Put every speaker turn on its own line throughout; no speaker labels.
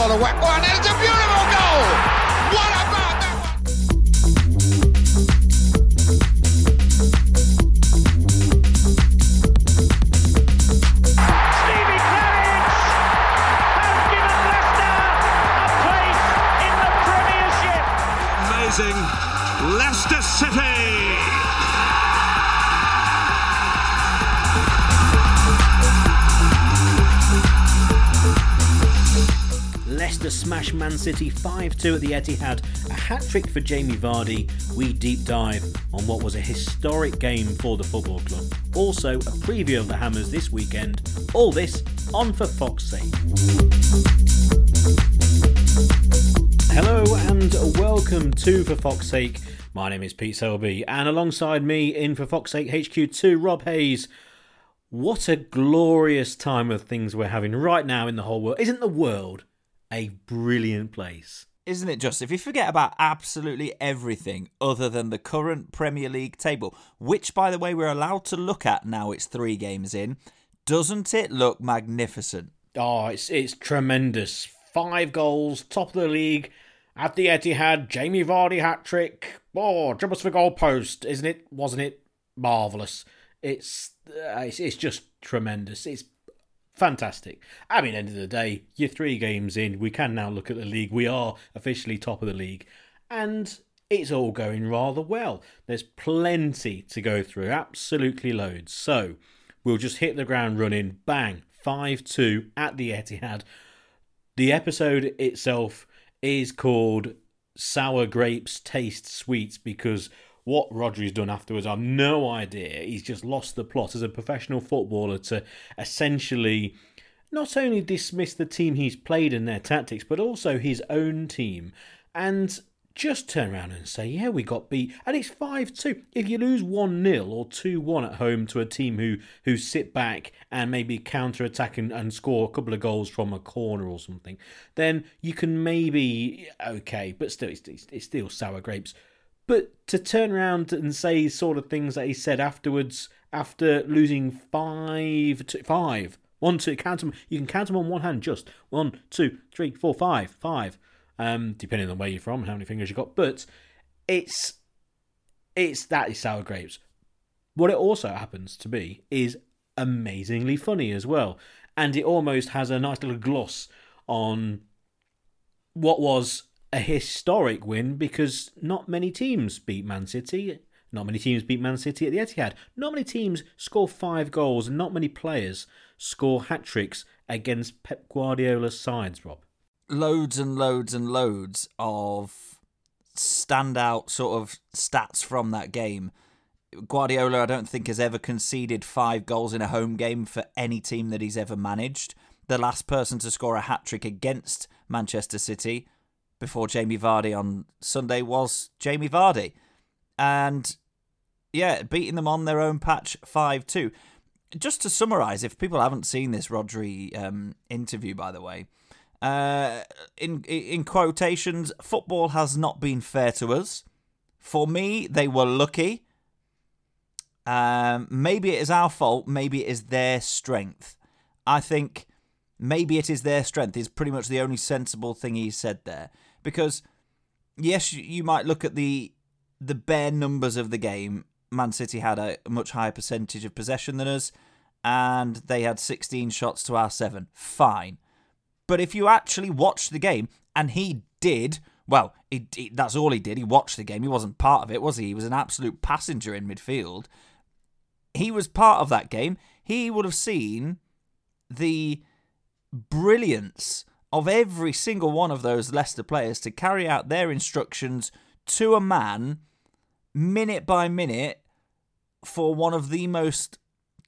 The way. Oh, and it's a
City
5 2 at the Etihad, a hat trick for Jamie Vardy. We deep dive on what was a historic game for the football club. Also, a preview of the Hammers this weekend. All this on For Fox's Sake. Hello and welcome to For Fox's Sake. My name is Pete Selby, and alongside me in For Fox's Sake HQ2, Rob Hayes. What a glorious time of things we're having right now in the whole world. Isn't the world a brilliant place?
Isn't it just? If you forget about absolutely everything other than the current Premier League table, which, by the way, we're allowed to look at now it's three games in, doesn't it look magnificent?
Oh, it's it's tremendous. Five goals, top of the league at the Etihad. Jamie Vardy hat trick. Oh, dribbles for goal post, isn't it? Wasn't it marvelous? It's uh, it's, it's just tremendous. It's fantastic. I mean, end of the day, you're three games in. We can now look at the league. We are officially top of the league, and it's all going rather well. There's plenty to go through, absolutely loads. So we'll just hit the ground running. Bang, five two at the Etihad. The episode itself is called Sour Grapes Taste Sweets because what Rodri's done afterwards, I've no idea. He's just lost the plot as a professional footballer to essentially not only dismiss the team he's played and their tactics, but also his own team. And just turn around and say, yeah, we got beat. And it's 5 2. If you lose 1 0 or 2 1 at home to a team who, who sit back and maybe counter attack and, and score a couple of goals from a corner or something, then you can maybe, okay, but still, it's, it's, it's still sour grapes. But to turn around and say sort of things that he said afterwards, after losing five to five, one, two, count them. You can count them on one hand. Just one, two, three, four, five, five. Um, depending on where you're from, how many fingers you got. But it's it's that is sour grapes. What it also happens to be is amazingly funny as well, and it almost has a nice little gloss on what was a historic win because not many teams beat Man City. Not many teams beat Man City at the Etihad. Not many teams score five goals, and not many players score hat tricks against Pep Guardiola's sides. Rob,
Loads and loads and loads of standout sort of stats from that game. Guardiola, I don't think, has ever conceded five goals in a home game for any team that he's ever managed. The last person to score a hat trick against Manchester City before Jamie Vardy on Sunday was Jamie Vardy. And yeah, beating them on their own patch 5 2. Just to summarise, if people haven't seen this Rodri um, interview, by the way, uh, in in quotations, football has not been fair to us. For me, they were lucky. Um, maybe it is our fault. Maybe it is their strength. I think maybe it is their strength. Is pretty much the only sensible thing he said there. Because yes, you might look at the the bare numbers of the game. Man City had a much higher percentage of possession than us, and they had 16 shots to our seven. Fine. But if you actually watch the game, and he did, well, he, he, that's all he did. He watched the game. He wasn't part of it, was he? He was an absolute passenger in midfield. He was part of that game. He would have seen the brilliance of every single one of those Leicester players to carry out their instructions to a man, minute by minute, for one of the most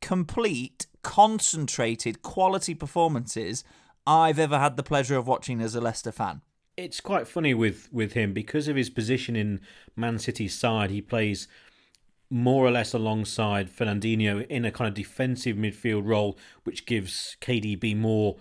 complete, concentrated, quality performances I've ever had the pleasure of watching as a Leicester fan.
it's quite funny with with him because of his position in Man City's side. He plays more or less alongside Fernandinho in a kind of defensive midfield role, which gives KDB more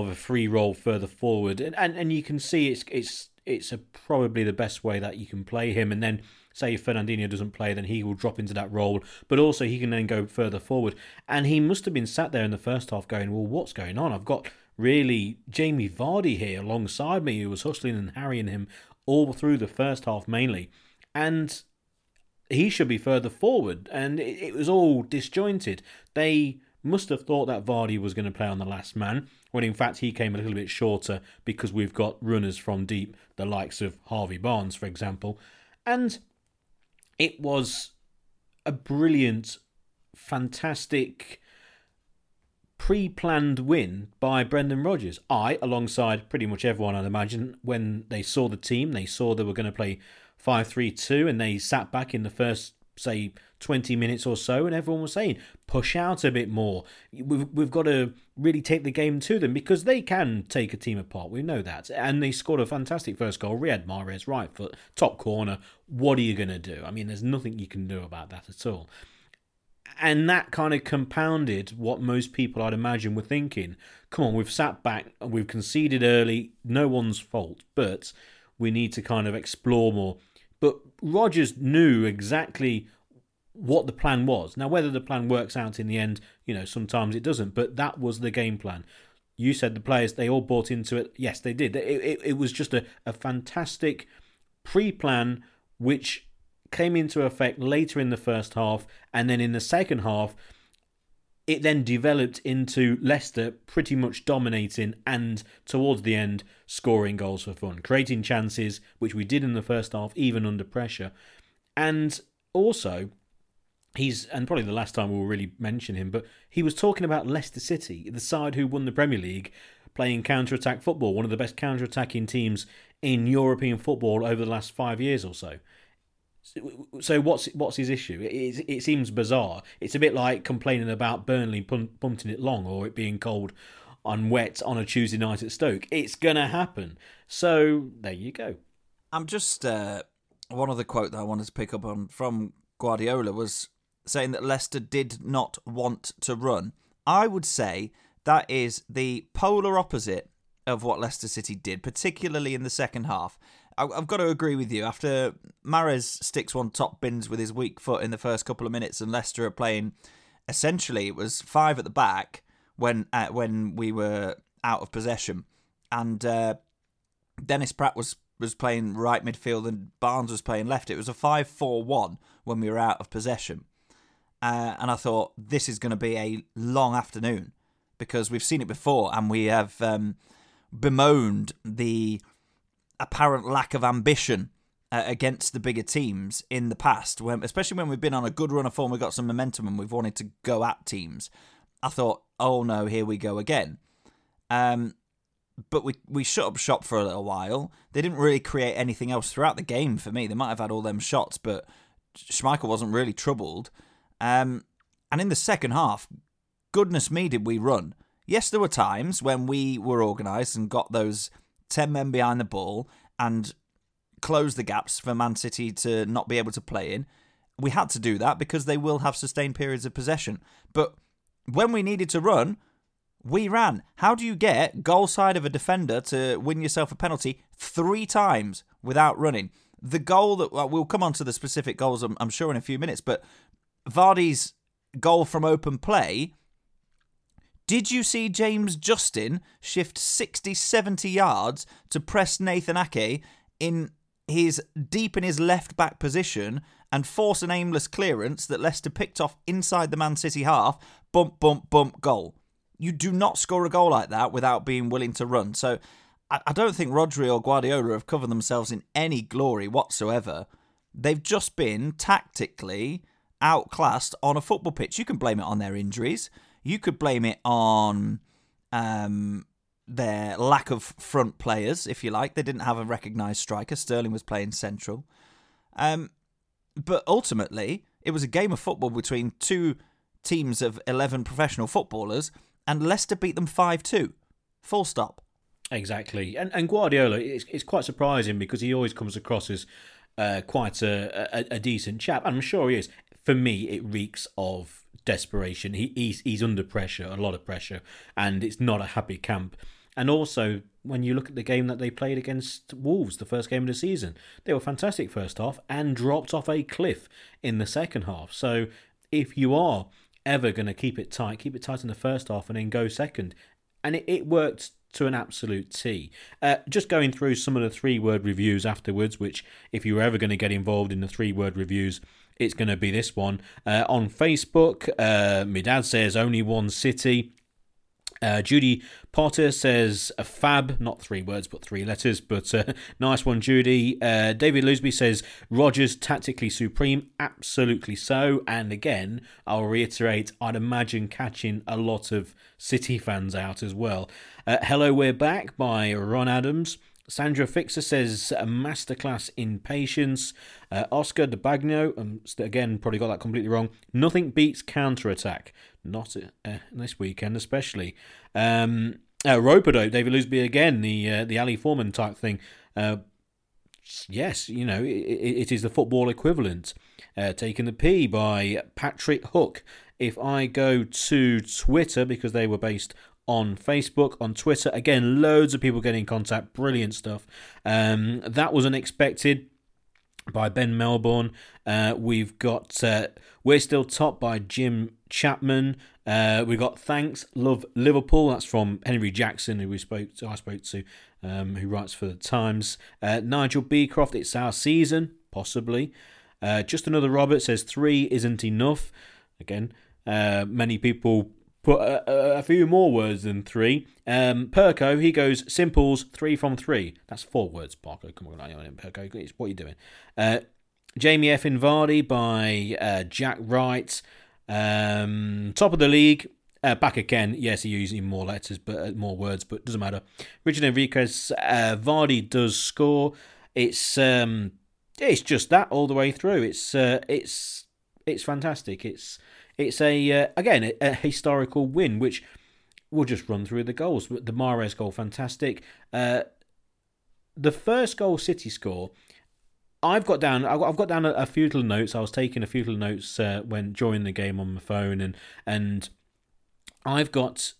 of a free role further forward, and and, and you can see it's it's it's a, probably the best way that you can play him, and then. Say if Fernandinho doesn't play, then he will drop into that role. But also he can then go further forward. And he must have been sat there in the first half going, "Well, what's going on? I've got really Jamie Vardy here alongside me, who was hustling and harrying him all through the first half mainly. And he should be further forward, and it, it was all disjointed. They must have thought that Vardy was going to play on the last man, when in fact he came a little bit shorter because we've got runners from deep, the likes of Harvey Barnes, for example. And it was a brilliant, fantastic, pre planned win by Brendan Rodgers. I, alongside pretty much everyone, I'd imagine, when they saw the team, they saw they were going to play 5 3 2, and they sat back in the first, say, 20 minutes or so, and everyone was saying, push out a bit more. We've, we've got to really take the game to them because they can take a team apart. We know that. And they scored a fantastic first goal. Riyad Mahrez, right foot, top corner. What are you going to do? I mean, there's nothing you can do about that at all. And that kind of compounded what most people I'd imagine were thinking. Come on, we've sat back, we've conceded early, no one's fault, but we need to kind of explore more. But Rodgers knew exactly what the plan was. Now, whether the plan works out in the end, you know, sometimes it doesn't, but that was the game plan. You said the players, they all bought into it. Yes, they did. It, it, it was just a, a fantastic pre plan which came into effect later in the first half, and then in the second half, it then developed into Leicester pretty much dominating and towards the end scoring goals for fun, creating chances, which we did in the first half, even under pressure. And also, he's, and probably the last time we'll really mention him, but he was talking about Leicester City, the side who won the Premier League, playing counter attack football, one of the best counter attacking teams in European football over the last five years or so. So what's what's his issue? It, it seems bizarre. It's a bit like complaining about Burnley punting it long or it being cold and wet on a Tuesday night at Stoke. It's gonna happen. So there you go.
I'm just uh, one of the quote that I wanted to pick up on from Guardiola was saying that Leicester did not want to run. I would say that is the polar opposite of what Leicester City did, particularly in the second half. I've got to agree with you. After Mahrez sticks one top bins with his weak foot in the first couple of minutes, and Leicester are playing, essentially it was five at the back when uh, when we were out of possession, and uh, Dennis Praet was was playing right midfield and Barnes was playing left. It was a five-four-one when we were out of possession, uh, and I thought this is going to be a long afternoon because we've seen it before, and we have um, bemoaned the apparent lack of ambition uh, against the bigger teams in the past, when, especially when we've been on a good run of form, we've got some momentum and we've wanted to go at teams. I thought, oh no, here we go again. Um, but we we shut up shop for a little while. They didn't really create anything else throughout the game for me. They might have had all them shots, but Schmeichel wasn't really troubled. Um, and in the second half, goodness me, did we run? Yes, there were times when we were organised and got those 10 men behind the ball and close the gaps for Man City to not be able to play in. We had to do that because they will have sustained periods of possession. But when we needed to run, we ran. How do you get goal side of a defender to win yourself a penalty three times without running? The goal that well, we'll come on to the specific goals, I'm, I'm sure, in a few minutes, but Vardy's goal from open play did you see James Justin shift 60 70 yards to press Nathan Ake in his deep in his left back position and force an aimless clearance that Leicester picked off inside the Man City half? Bump, bump, bump, goal. You do not score a goal like that without being willing to run. So I don't think Rodri or Guardiola have covered themselves in any glory whatsoever. They've just been tactically outclassed on a football pitch. You can blame it on their injuries. You could blame it on um, their lack of front players, if you like. They didn't have a recognised striker. Sterling was playing central. Um, but ultimately, it was a game of football between two teams of 11 professional footballers, and Leicester beat them 5 2. Full stop.
Exactly. And, and Guardiola, it's, it's quite surprising because he always comes across as uh, quite a, a, a decent chap. I'm sure he is. For me, it reeks of desperation. He, he's he's under pressure, a lot of pressure, and it's not a happy camp. And also, when you look at the game that they played against Wolves, the first game of the season, they were fantastic first half and dropped off a cliff in the second half. So, if you are ever going to keep it tight, keep it tight in the first half and then go second. and it, it worked to an absolute T. Uh, just going through some of the three word reviews afterwards, which if you were ever going to get involved in the three word reviews, it's going to be this one. Uh, on Facebook, uh, my dad says only one city. Uh, Judy Potter says a fab, not three words, but three letters, but uh, nice one, Judy. Uh, David Lusby says Rodgers tactically supreme, absolutely so. And again, I'll reiterate, I'd imagine catching a lot of City fans out as well. Uh, Hello, we're back by Ron Adams. Sandra Fixer says a masterclass in patience. Uh, Oscar de Bagno, um, again, probably got that completely wrong. Nothing beats counter attack. Not uh, this weekend, especially. Um, uh, David Lusby again, the uh, the Ali Foreman type thing. Uh, yes, you know, it, it is the football equivalent. Uh, taking the P by Patrick Hook. If I go to Twitter, because they were based on Facebook, on Twitter. Again, loads of people getting in contact. Brilliant stuff. Um, that was unexpected by Ben Melbourne. Uh, we've got uh, We're Still Top by Jim Chapman. Uh, we've got Thanks, Love Liverpool. That's from Henry Jackson, who we spoke to, I spoke to, um, who writes for the Times. Uh, Nigel Beecroft, It's Our Season, possibly. Uh, Just Another Robert says three isn't enough. Again, uh, many people put a, a, few more words than three. Um, Perko, he goes simples three from three. That's four words, Parker. Come on, Perko. What are you doing? Uh, Jamie F. Invardi by uh, Jack Wright. Um, top of the league. Uh, back again. Yes, he's using more letters, but uh, more words, but doesn't matter. Richard Enriquez. Uh, Vardy does score. It's um, it's just that all the way through. It's uh, it's it's fantastic. It's it's a uh, again a, a, historical win, which we'll just run through the goals. The Mahrez goal, fantastic. Uh, the first goal City score. I've got down. I've got down a, a few little notes. I was taking a few little notes uh, when during the game on my phone, and and I've got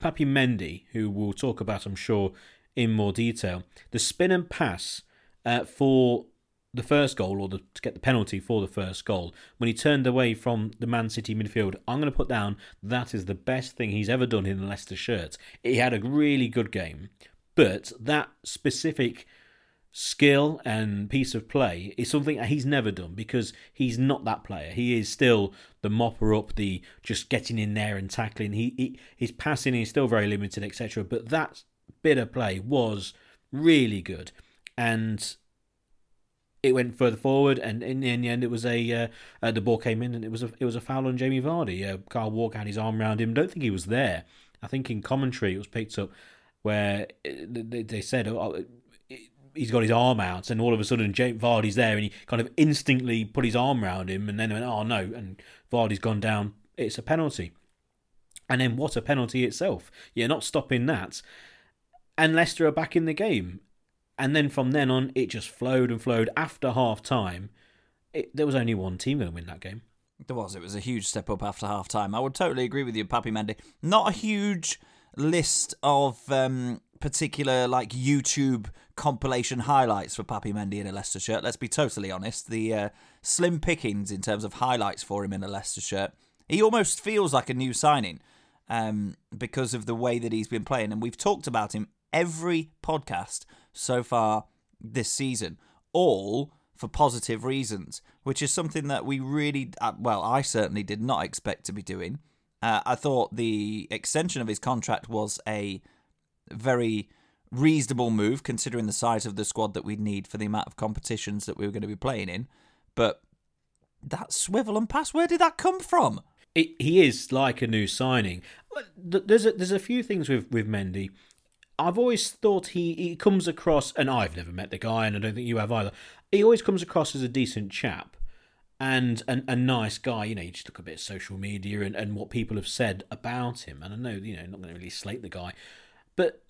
Papi Mendy, who we'll talk about, I'm sure, in more detail. The spin and pass uh, for the first goal or the, to get the penalty for the first goal when he turned away from the Man City midfield. I'm going to put down that is the best thing he's ever done in the Leicester shirt. He had a really good game, but that specific skill and piece of play is something that he's never done because he's not that player. He is still the mopper up, the just getting in there and tackling. He, he his passing is still very limited, etc. But that bit of play was really good and it went further forward, and in, the end, it was a uh, uh, the ball came in, and it was a it was a foul on Jamie Vardy. Uh, Kyle Walker had his arm around him. Don't think he was there. I think in commentary it was picked up where uh, they, they said oh, he's got his arm out, and all of a sudden Jamie Vardy's there, and he kind of instantly put his arm around him, and then went, oh no, and Vardy's gone down. It's a penalty, and then what a penalty itself. You're not stopping that, and Leicester are back in the game and then from then on, it just flowed and flowed. After half time, there was only one team going to win that game.
There was. It was a huge step up after half time. I would totally agree with you, Pappy Mendy. Not a huge list of um, particular like YouTube compilation highlights for Pappy Mendy in a Leicester shirt. Let's be totally honest. The uh, slim pickings in terms of highlights for him in a Leicester shirt. He almost feels like a new signing um, because of the way that he's been playing. And we've talked about him every podcast so far this season, all for positive reasons, which is something that we really, uh, well, I certainly did not expect to be doing. Uh, I thought the extension of his contract was a very reasonable move considering the size of the squad that we'd need for the amount of competitions that we were going to be playing in. But that swivel and pass, where did that come from?
It, he is like a new signing. There's a, there's a few things with, with Mendy I've always thought he, he comes across, and I've never met the guy, and I don't think you have either. He always comes across as a decent chap and an, a nice guy. You know, you just look a bit at social media and, and what people have said about him. And I know, you know, I'm not going to really slate the guy, but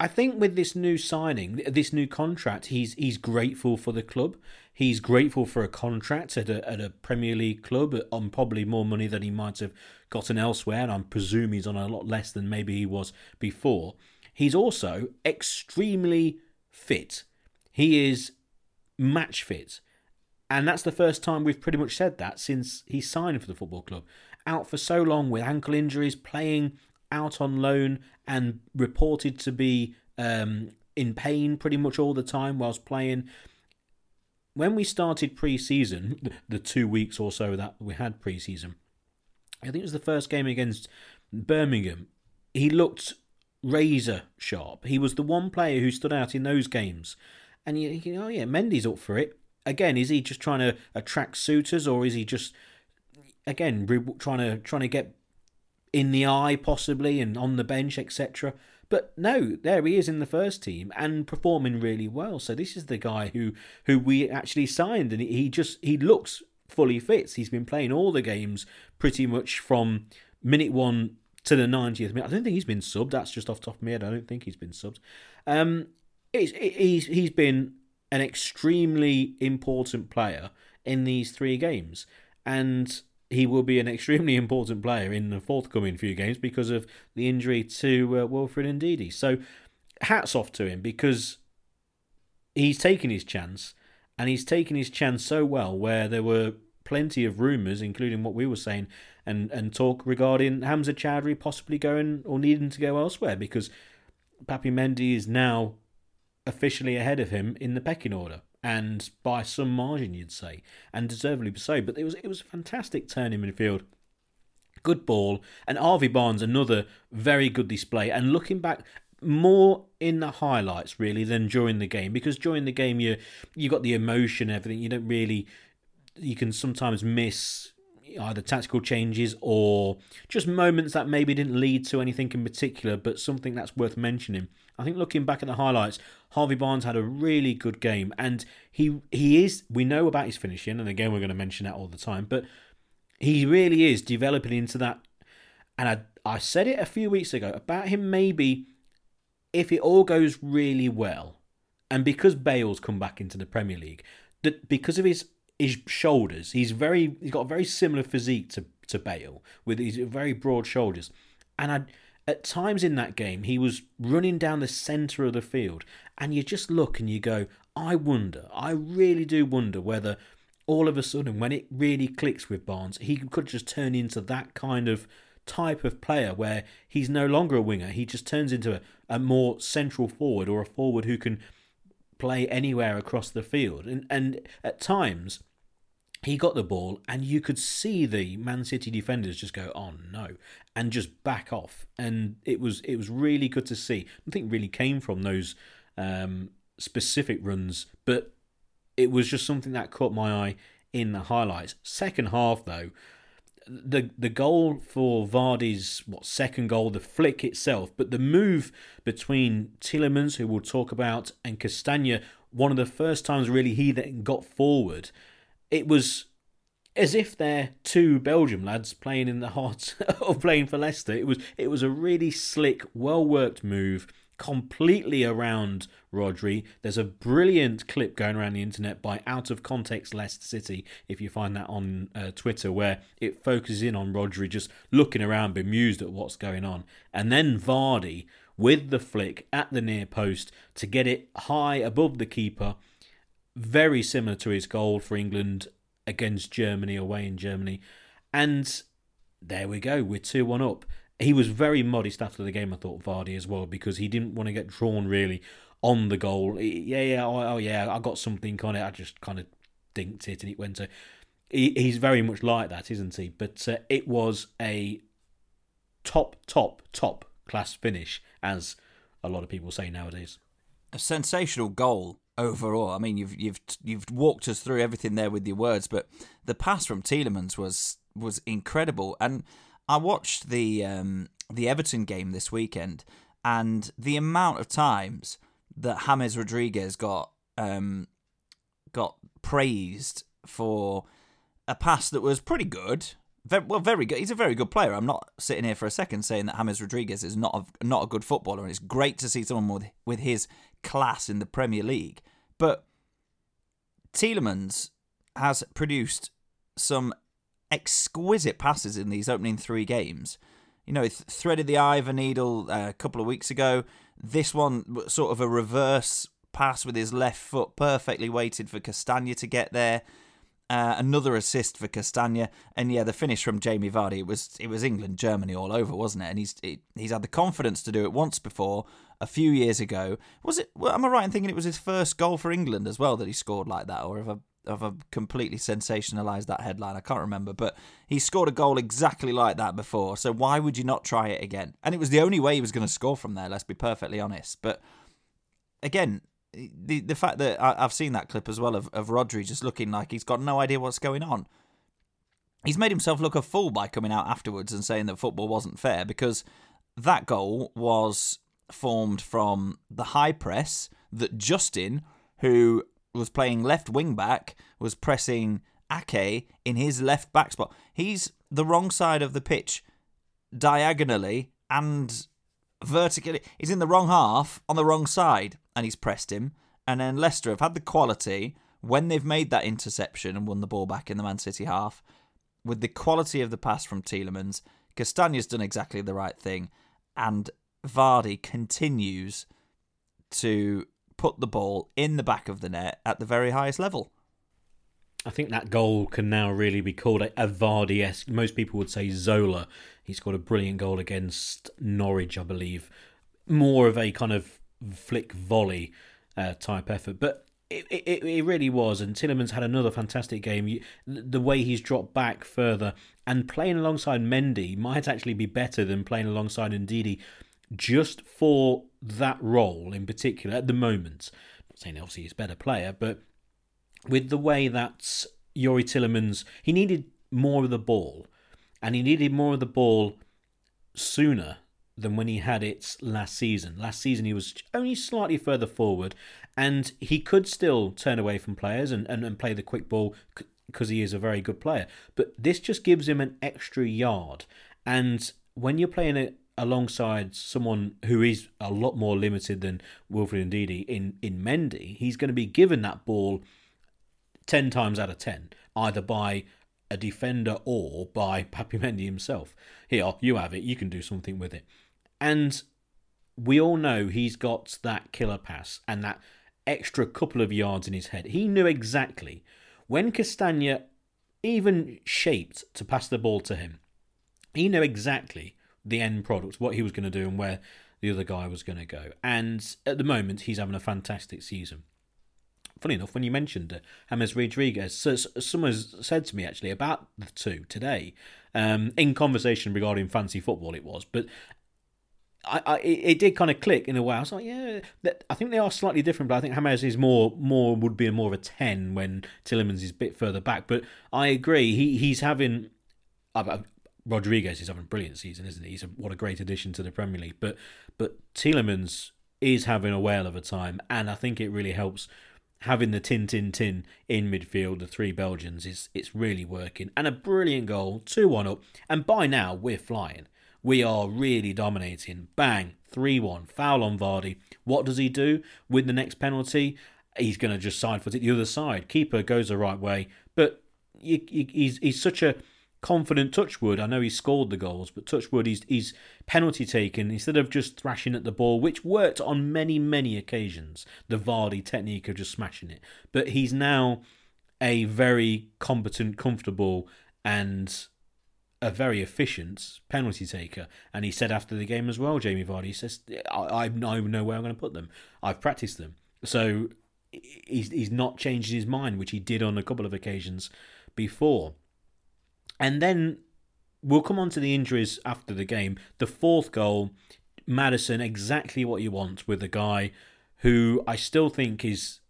I think with this new signing, this new contract, he's he's grateful for the club. He's grateful for a contract at a at a Premier League club on probably more money than he might have gotten elsewhere. And I presume he's on a lot less than maybe he was before. He's also extremely fit. He is match fit. And that's the first time we've pretty much said that since he signed for the football club. Out for so long with ankle injuries, playing out on loan and reported to be um, in pain pretty much all the time whilst playing. When we started pre-season, the two weeks or so that we had pre-season, I think it was the first game against Birmingham. He looked razor sharp. He was the one player who stood out in those games. And you think, oh yeah, Mendy's up for it. Again, is he just trying to attract suitors, or is he just again trying to trying to get in the eye possibly and on the bench, etc. But no, there he is in the first team and performing really well. So this is the guy who who we actually signed, and he just he looks fully fit. He's been playing all the games pretty much from minute one to the 90th minute. I don't think he's been subbed. That's just off top of my head. I don't think he's been subbed. Um, he's, he's, he's been an extremely important player in these three games. And he will be an extremely important player in the forthcoming few games because of the injury to uh, Wilfred Ndidi. So hats off to him because he's taken his chance and he's taken his chance so well where there were plenty of rumours, including what we were saying, and, and talk regarding Hamza Choudhury possibly going or needing to go elsewhere because Papi Mendy is now officially ahead of him in the pecking order and by some margin, you'd say, and deservedly so. But it was it was a fantastic turn in midfield. Good ball, and Harvey Barnes another very good display. And looking back, more in the highlights really than during the game because during the game you you got the emotion, everything. You don't really you can sometimes miss either tactical changes or just moments that maybe didn't lead to anything in particular, but something that's worth mentioning. I think looking back at the highlights, Harvey Barnes had a really good game, and he he is. We know about his finishing, and again we're going to mention that all the time, but he really is developing into that. And I I said it a few weeks ago about him maybe if it all goes really well, and because Bale's come back into the Premier League, that because of his his shoulders. He's very he's got a very similar physique to to Bale with his very broad shoulders, and I. At times in that game, he was running down the centre of the field, and you just look and you go, I wonder, I really do wonder whether all of a sudden, when it really clicks with Barnes, he could just turn into that kind of type of player where he's no longer a winger. He just turns into a, a more central forward or a forward who can play anywhere across the field. And and at times he got the ball and you could see the Man City defenders just go, "Oh no," and just back off. And it was it was really good to see. I think really came from those um, specific runs, but it was just something that caught my eye in the highlights. Second half though, the the goal for Vardy's what second goal, the flick itself, but the move between Tielemans, who we'll talk about, and Castagna, one of the first times really he then got forward it was as if they're two Belgium lads playing in the heart of playing for Leicester. It was it was a really slick, well worked move, completely around Rodri. There's a brilliant clip going around the internet by Out of Context Leicester City, if you find that on uh, Twitter, where it focuses in on Rodri just looking around, bemused at what's going on, and then Vardy with the flick at the near post to get it high above the keeper very similar to his goal for England against Germany away in Germany. And there we go, we're 2 1 up. He was very modest after the game, I thought, Vardy as well, because he didn't want to get drawn really on the goal. Yeah, yeah, oh, oh yeah, I got something on it. I just kind of dinked it and it went to. He, he's very much like that, isn't he? But uh, it was a top, top, top class finish, as a lot of people say nowadays.
A sensational goal overall. I mean, you've you've you've walked us through everything there with your words, but the pass from Tielemans was was incredible. And I watched the um, the Everton game this weekend, and the amount of times that James Rodriguez got um, got praised for a pass that was pretty good. Well, very good. He's a very good player. I'm not sitting here for a second saying that James Rodriguez is not a, not a good footballer, and it's great to see someone with with his class in the Premier League. But Tielemans has produced some exquisite passes in these opening three games. You know, he threaded the eye of a needle uh, a couple of weeks ago. This one, sort of a reverse pass with his left foot, perfectly weighted for Castagna to get there. Uh, another assist for Castagna, and yeah, the finish from Jamie Vardy. It was it was England Germany all over, wasn't it? And he's it, he's had the confidence to do it once before, a few years ago. Was it? Well, am I right in thinking it was his first goal for England as well that he scored like that, or have I have I completely sensationalised that headline? I can't remember, but he scored a goal exactly like that before. So why would you not try it again? And it was the only way he was going to score from there. Let's be perfectly honest, but again, the the fact that I, have seen that clip as well of, of Rodri just looking like he's got no idea what's going on. He's made himself look a fool by coming out afterwards and saying that football wasn't fair because that goal was formed from the high press that Justin, who was playing left wing back, was pressing Ake in his left back spot. He's the wrong side of the pitch diagonally and vertically. He's in the wrong half on the wrong side and he's pressed him. And then Leicester have had the quality when they've made that interception and won the ball back in the Man City half, with the quality of the pass from Tielemans, Castagna's done exactly the right thing, and Vardy continues to put the ball in the back of the net at the very highest level.
I think that goal can now really be called a, a Vardy esque. Most people would say Zola. He scored a brilliant goal against Norwich, I believe. More of a kind of flick volley uh, type effort. But it, it, it really was, and Tielemans had another fantastic game. The way he's dropped back further and playing alongside Mendy might actually be better than playing alongside Ndidi just for that role in particular at the moment. I'm not saying obviously he's a better player, but with the way that Youri Tielemans, he needed more of the ball, and he needed more of the ball sooner than when he had it last season. Last season, he was only slightly further forward, and he could still turn away from players and, and, and play the quick ball because he is a very good player. But this just gives him an extra yard. And when you're playing it alongside someone who is a lot more limited than Wilfred Ndidi in, in Mendy, he's going to be given that ball 10 times out of 10, either by a defender or by Papi Mendy himself. Here, you have it, you can do something with it. And we all know he's got that killer pass and that extra couple of yards in his head. He knew exactly when Castagna even shaped to pass the ball to him, he knew exactly the end product, what he was going to do, and where the other guy was going to go. And at the moment, he's having a fantastic season. Funny enough, when you mentioned uh, James Rodriguez, so, someone said to me actually about the two today, um, in conversation regarding fancy football, it was, but I, I it did kind of click in a way. I was like, yeah, I think they are slightly different, but I think James is more more would be more of a ten when Tielemans is a bit further back. But I agree, he he's having. Rodriguez is having a brilliant season, isn't he? He's a, what a great addition to the Premier League. But but Tielemans is having a whale of a time, and I think it really helps having the tin tin tin in midfield. The three Belgians is it's really working, and a brilliant goal, two one up, and by now we're flying. We are really dominating. Bang, 3 1, foul on Vardy. What does he do with the next penalty? He's going to just side foot it the other side. Keeper goes the right way, but he's, he's such a confident Touchwood. I know he scored the goals, but Touchwood, he's, he's penalty taken instead of just thrashing at the ball, which worked on many, many occasions. The Vardy technique of just smashing it. But he's now a very competent, comfortable, and a very efficient penalty taker. And he said after the game as well, Jamie Vardy says, I, I know where I'm going to put them. I've practiced them. So he's, he's not changing his mind, which he did on a couple of occasions before. And then we'll come on to the injuries after the game. The fourth goal, Maddison, exactly what you want with a guy who I still think is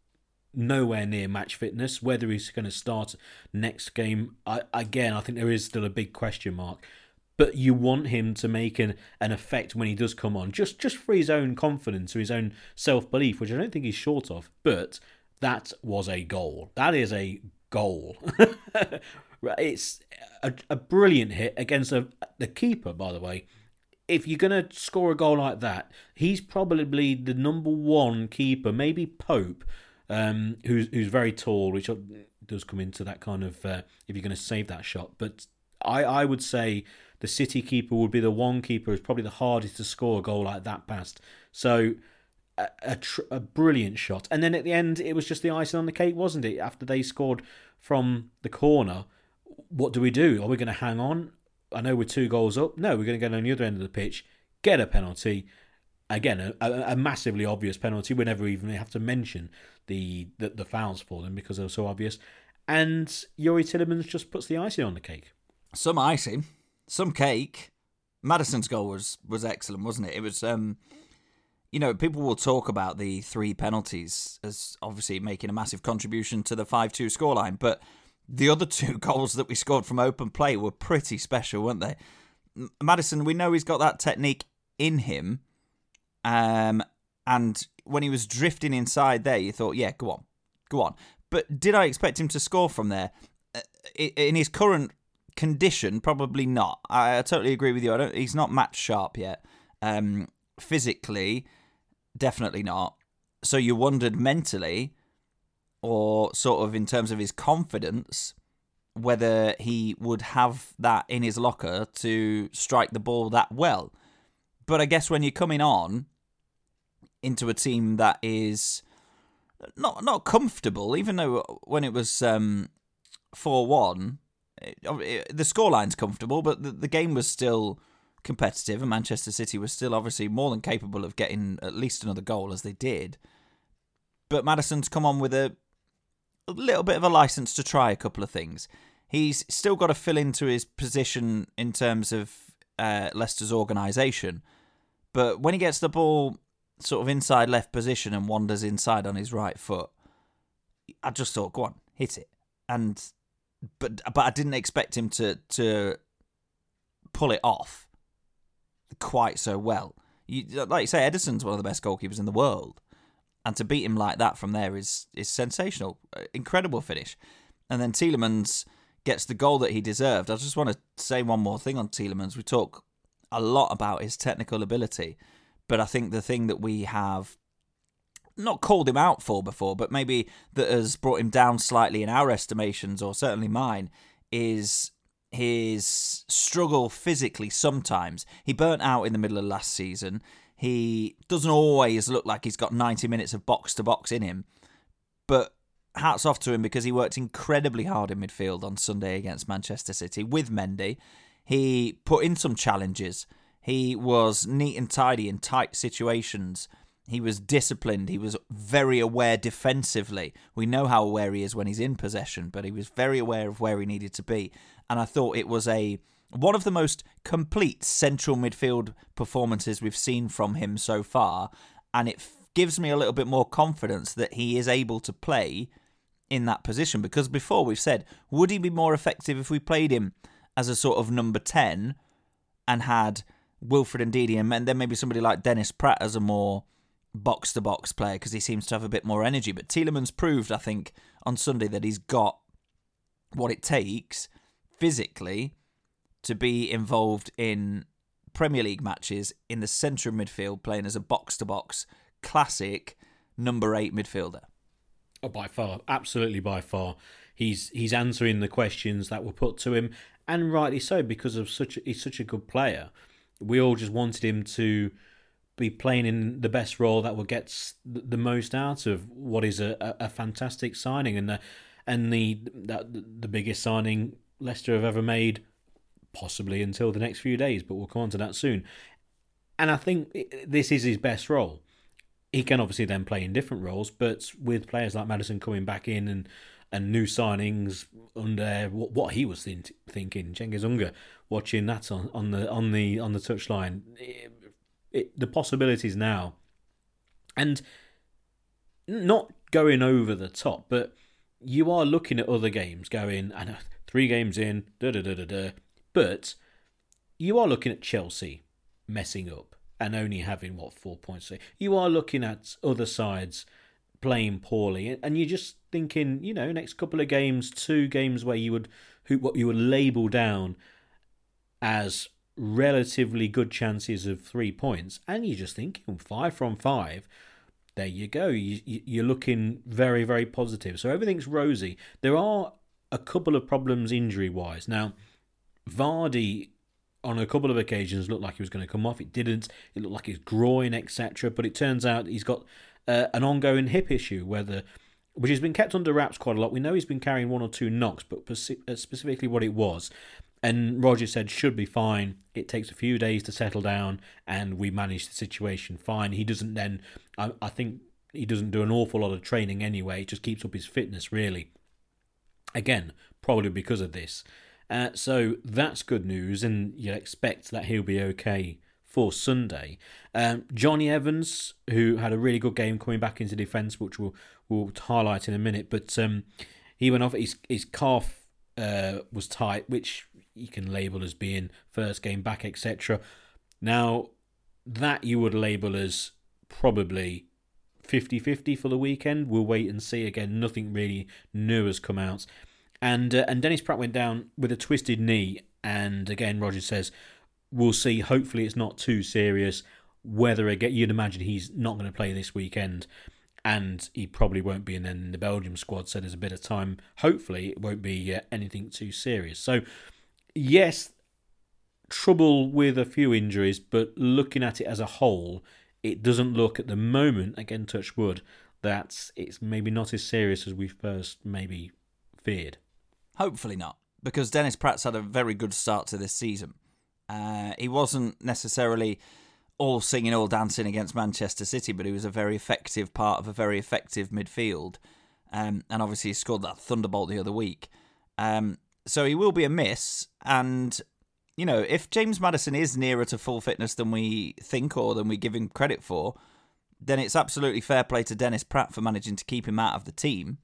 nowhere near match fitness. Whether he's going to start next game, I, again, I think there is still a big question mark. But you want him to make an, an effect when he does come on, just just for his own confidence or his own self belief, which I don't think he's short of. But that was a goal. That is a goal. it's a, a brilliant hit against a, the keeper, by the way if you're going to score a goal like that, he's probably the number one keeper, maybe Pope, um, who's who's very tall, which does come into that kind of uh, if you're going to save that shot. But I I would say the City keeper would be the one keeper who's probably the hardest to score a goal like that past. So a, a, tr- a brilliant shot. And then at the end, it was just the icing on the cake, wasn't it? After they scored from the corner, what do we do? Are we going to hang on? I know we're two goals up. No, we're going to go on the other end of the pitch, get a penalty. Again, a, a, massively obvious penalty. We never even have to mention the, the the fouls for them because they're so obvious. And Youri Tielemans just puts the icing on the cake.
Some icing, some cake. Maddison's goal was was excellent, wasn't it? It was um you know, people will talk about the three penalties as obviously making a massive contribution to the 5-2 scoreline, but the other two goals that we scored from open play were pretty special, weren't they? Maddison, we know he's got that technique in him. Um, and when he was drifting inside there, you thought, yeah, go on, go on. But did I expect him to score from there? Uh, in his current condition, probably not. I, totally agree with you. I don't. He's not match sharp yet. Um, physically, definitely not. So you wondered mentally, or sort of in terms of his confidence, whether he would have that in his locker to strike the ball that well. But I guess when you're coming on into a team that is not not comfortable, even though when it was um, four um, one, the scoreline's comfortable, but the, the game was still competitive, and Manchester City was still obviously more than capable of getting at least another goal as they did. But Maddison's come on with a, a little bit of a license to try a couple of things. He's still got to fill into his position in terms of uh, Leicester's organisation, but when he gets the ball sort of inside left position and wanders inside on his right foot, I just thought, go on, hit it. And but but I didn't expect him to to pull it off quite so well. You, like you say, Ederson's one of the best goalkeepers in the world, and to beat him like that from there is is sensational, uh, incredible finish. And then Tielemans gets the goal that he deserved. I just want to say one more thing on Tielemans. We talk a lot about his technical ability, but I think the thing that we have not called him out for before, but maybe that has brought him down slightly in our estimations, or certainly mine, is his struggle physically sometimes. He burnt out in the middle of last season. He doesn't always look like he's got 90 minutes of box to box in him. But hats off to him because he worked incredibly hard in midfield on Sunday against Manchester City with Mendy. He put in some challenges. He was neat and tidy in tight situations. He was disciplined. He was very aware defensively. We know how aware he is when he's in possession, but he was very aware of where he needed to be. And I thought it was a one of the most complete central midfield performances we've seen from him so far, and it gives me a little bit more confidence that he is able to play in that position because before we've said would he be more effective if we played him as a sort of number 10 and had Wilfred Ndidi and then maybe somebody like Dennis Praet as a more box to box player because he seems to have a bit more energy. But Tielemans proved, I think, on Sunday that he's got what it takes physically to be involved in Premier League matches in the centre of midfield, playing as a box to box classic number eight midfielder.
Oh, by far, absolutely by far. He's he's answering the questions that were put to him, and rightly so because of such a, he's such a good player. We all just wanted him to be playing in the best role that will get the most out of what is a, a, fantastic signing and the and the that the biggest signing Leicester have ever made, possibly until the next few days. But we'll come on to that soon. And I think this is his best role. He can obviously then play in different roles, but with players like Maddison coming back in and and new signings under what, what he was think, thinking, Cengiz Ünder, watching that on, on the on the on the touchline, it, the possibilities now, and not going over the top, but you are looking at other games going, and uh, three games in, da da da da da, but you are looking at Chelsea messing up and only having what four points. You are looking at other sides playing poorly, and you're just thinking, you know, next couple of games, two games where you would what you would label down as relatively good chances of three points, and you're just thinking five from five. There you go. You, you're looking very, very positive. So everything's rosy. There are a couple of problems injury wise. Now, Vardy on a couple of occasions looked like he was going to come off. It didn't. It looked like his groin, etc. But it turns out he's got uh, an ongoing hip issue, whether which has been kept under wraps quite a lot. We know he's been carrying one or two knocks, but uh, specifically what it was. And Roger said should be fine. It takes a few days to settle down, and we manage the situation fine. He doesn't then. I, I think he doesn't do an awful lot of training anyway. He just keeps up his fitness really. Again, probably because of this. Uh, so that's good news, and you'd expect that he'll be okay for Sunday. Um, Jonny Evans, who had a really good game coming back into defence, which we'll, we'll highlight in a minute, but um, he went off. His, his calf uh, was tight, which you can label as being first game back, etc. Now, that you would label as probably 50 50 for the weekend. We'll wait and see. Again, nothing really new has come out. And uh, and Dennis Praet went down with a twisted knee, and again Rodgers says we'll see. Hopefully, it's not too serious. Whether again, you'd imagine he's not going to play this weekend, and he probably won't be. And then the Belgium squad, so there's a bit of time. Hopefully, it won't be uh, anything too serious. So, yes, trouble with a few injuries, but looking at it as a whole, it doesn't look at the moment. Again, touch wood. That it's maybe not as serious as we first maybe feared.
Hopefully not, because Dennis Praet's had a very good start to this season. Uh, he wasn't necessarily all singing, all dancing against Manchester City, but he was a very effective part of a very effective midfield. Um, and obviously, he scored that thunderbolt the other week. Um, so he will be a miss. And, you know, if James Maddison is nearer to full fitness than we think or than we give him credit for, then it's absolutely fair play to Dennis Praet for managing to keep him out of the team.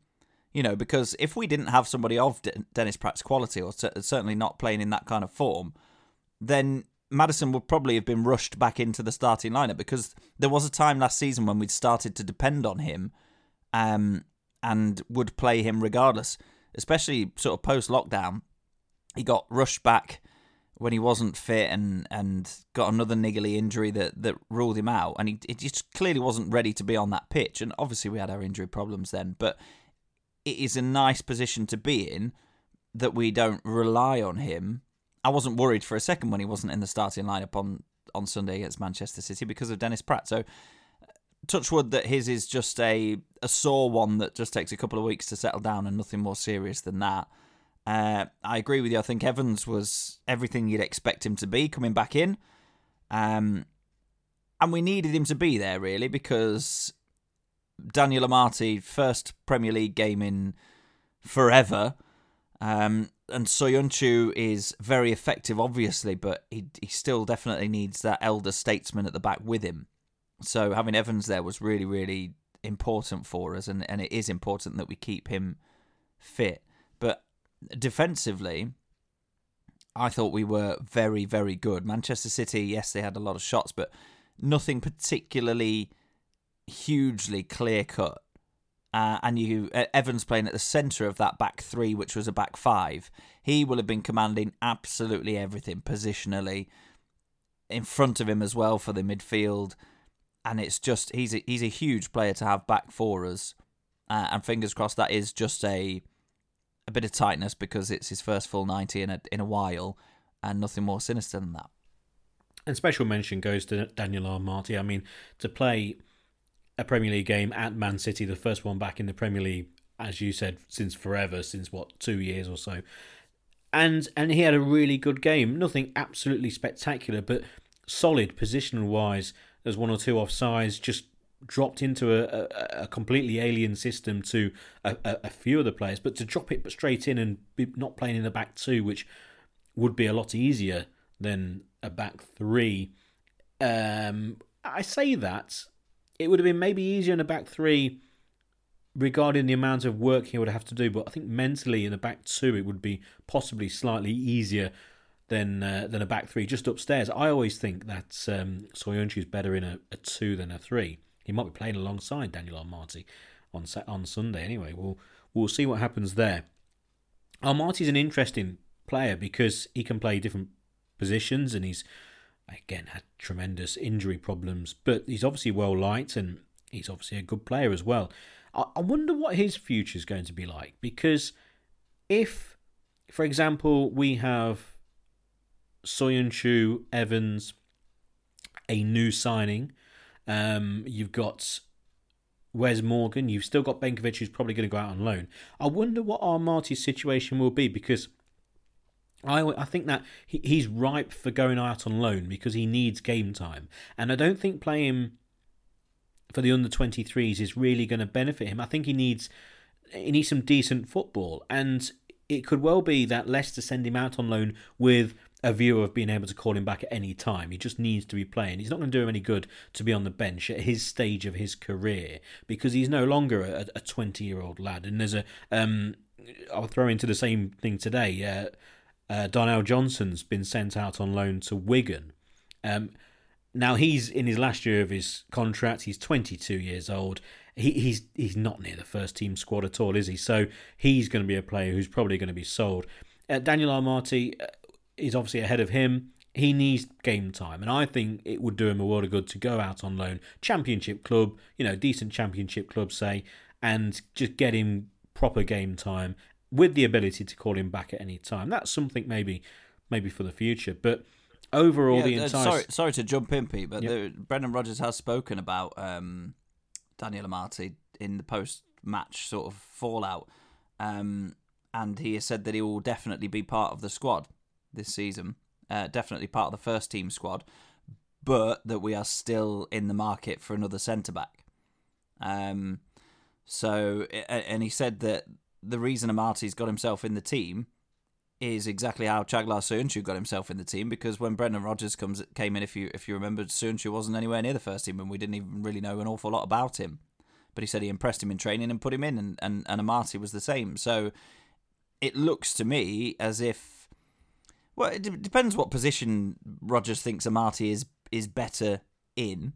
You know, because if we didn't have somebody of Dennis Praet's quality, or certainly not playing in that kind of form, then Maddison would probably have been rushed back into the starting lineup because there was a time last season when we'd started to depend on him um, and would play him regardless, especially sort of post lockdown. He got rushed back when he wasn't fit and, and got another niggly injury that, that ruled him out. And he, he just clearly wasn't ready to be on that pitch. And obviously, we had our injury problems then. But it is a nice position to be in that we don't rely on him. I wasn't worried for a second when he wasn't in the starting lineup on, on Sunday against Manchester City because of Dennis Praet. So, touch wood that his is just a, a sore one that just takes a couple of weeks to settle down and nothing more serious than that. Uh, I agree with you. I think Evans was everything you'd expect him to be coming back in. Um, and we needed him to be there, really, because Daniel Amartey, first Premier League game in forever. Um, and Soyuncu is very effective, obviously, but he he still definitely needs that elder statesman at the back with him. So having Evans there was really, really important for us, and, and it is important that we keep him fit. But defensively, I thought we were very, very good. Manchester City, yes, they had a lot of shots, but nothing particularly hugely clear cut. Uh, and you Evans playing at the centre of that back three, which was a back five. He will have been commanding absolutely everything positionally, in front of him as well for the midfield, and it's just he's a, he's a huge player to have back for us. Uh, and fingers crossed that is just a a bit of tightness because it's his first full ninety in a in a while, and nothing more sinister than that.
And special mention goes to Daniel Amartey. I mean, to play a Premier League game at Man City, the first one back in the Premier League, as you said, since forever, since what two years or so, and and he had a really good game. Nothing absolutely spectacular, but solid positional wise. There's one or two offsides, just dropped into a, a, a completely alien system to a, a, few of the players, but to drop it straight in and be not playing in the back two, which would be a lot easier than a back three. Um, I say that it would have been maybe easier in a back three regarding the amount of work he would have to do, but I think mentally in a back two it would be possibly slightly easier than uh, than a back three just upstairs. I always think that um, Soyuncu is better in a, a, two than a three. He might be playing alongside Daniel Amartey on on Sunday. Anyway, we'll we'll see what happens there. there. is an interesting player because he can play different positions and he's again had tremendous injury problems, but he's obviously well liked and he's obviously a good player as well. I, I wonder what his future is going to be like because if, for example, we have Soyuncu, Evans, a new signing. Um, you've got Wes Morgan. You've still got Benkovic, who's probably going to go out on loan. I wonder what our Amartey's situation will be because I, I think that he, he's ripe for going out on loan because he needs game time. And I don't think playing for the under 23s is really going to benefit him. I think he needs he needs some decent football. And it could well be that Leicester send him out on loan with a view of being able to call him back at any time. He just needs to be playing. He's not going to do him any good to be on the bench at his stage of his career because he's no longer a 20 year old lad. And there's a, um, I'll throw into the same thing today. Uh, uh, Darnell Johnson's been sent out on loan to Wigan. Um, now he's in his last year of his contract. He's 22 years old. He, he's he's not near the first team squad at all, is he? So he's going to be a player who's probably going to be sold. Uh, Daniel Amartey uh, is obviously ahead of him. He needs game time, and I think it would do him a world of good to go out on loan, championship club, you know, decent championship club, say, and just get him proper game time with the ability to call him back at any time. That's something maybe, maybe for the future, but overall,
Yeah,
the
uh, sorry, sorry to jump in, Pete, but
Yep.
the, Brendan Rodgers has spoken about um, Daniel Amartey in the post-match sort of fallout, um, and he has said that he will definitely be part of the squad this season, uh, definitely part of the first team squad, but that we are still in the market for another centre back. Um, so, and he said that the reason Amartey's got himself in the team is exactly how Chaglar Soyuncu got himself in the team because when Brendan Rodgers comes came in, if you if you remember, Soyuncu wasn't anywhere near the first team and we didn't even really know an awful lot about him. But he said he impressed him in training and put him in, and and, and Amartey was the same. So it looks to me as if, well, it d- depends what position Rodgers thinks Amartey is is better in.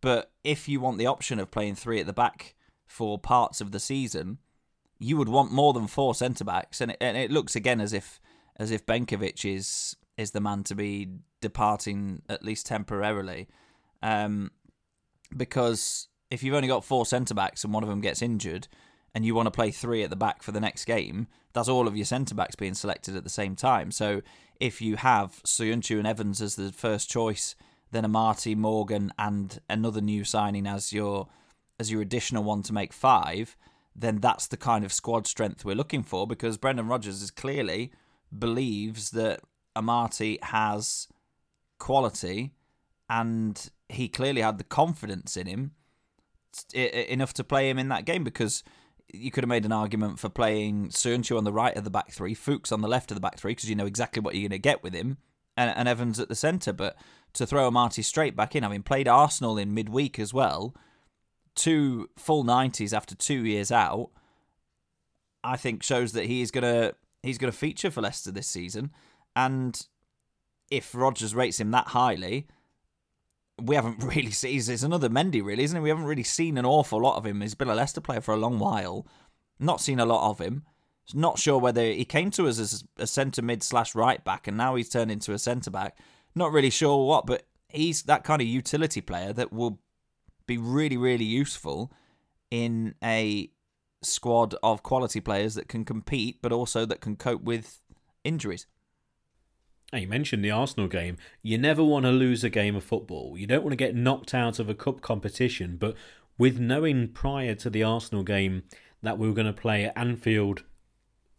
But if you want the option of playing three at the back for parts of the season, you would want more than four centre backs, and it, and it looks again as if as if Benkovic is is the man to be departing at least temporarily, um, because if you've only got four centre backs and one of them gets injured, and you want to play three at the back for the next game, that's all of your centre backs being selected at the same time. So if you have Soyuncu and Evans as the first choice, then Amartey, Morgan, and another new signing as your as your additional one to make five, then that's the kind of squad strength we're looking for because Brendan Rodgers is clearly believes that Amartey has quality and he clearly had the confidence in him i- i- enough to play him in that game because you could have made an argument for playing Soyuncu on the right of the back three, Fuchs on the left of the back three because you know exactly what you're going to get with him, and, and Evans at the centre. But to throw Amartey straight back in, having played Arsenal in midweek as well, two full 90s after two years out, I think shows that he is gonna he's gonna feature for Leicester this season. And if Rodgers rates him that highly, we haven't really seen. He's another Mendy, really, isn't it? We haven't really seen an awful lot of him. He's been a Leicester player for a long while. Not seen a lot of him. Not sure whether he came to us as a centre mid slash right back, and now he's turned into a centre back. Not really sure what, but he's that kind of utility player that will be really, really useful in a squad of quality players that can compete, but also that can cope with injuries.
You mentioned the Arsenal game. You never want to lose a game of football. You don't want to get knocked out of a cup competition. But with knowing prior to the Arsenal game that we were going to play at Anfield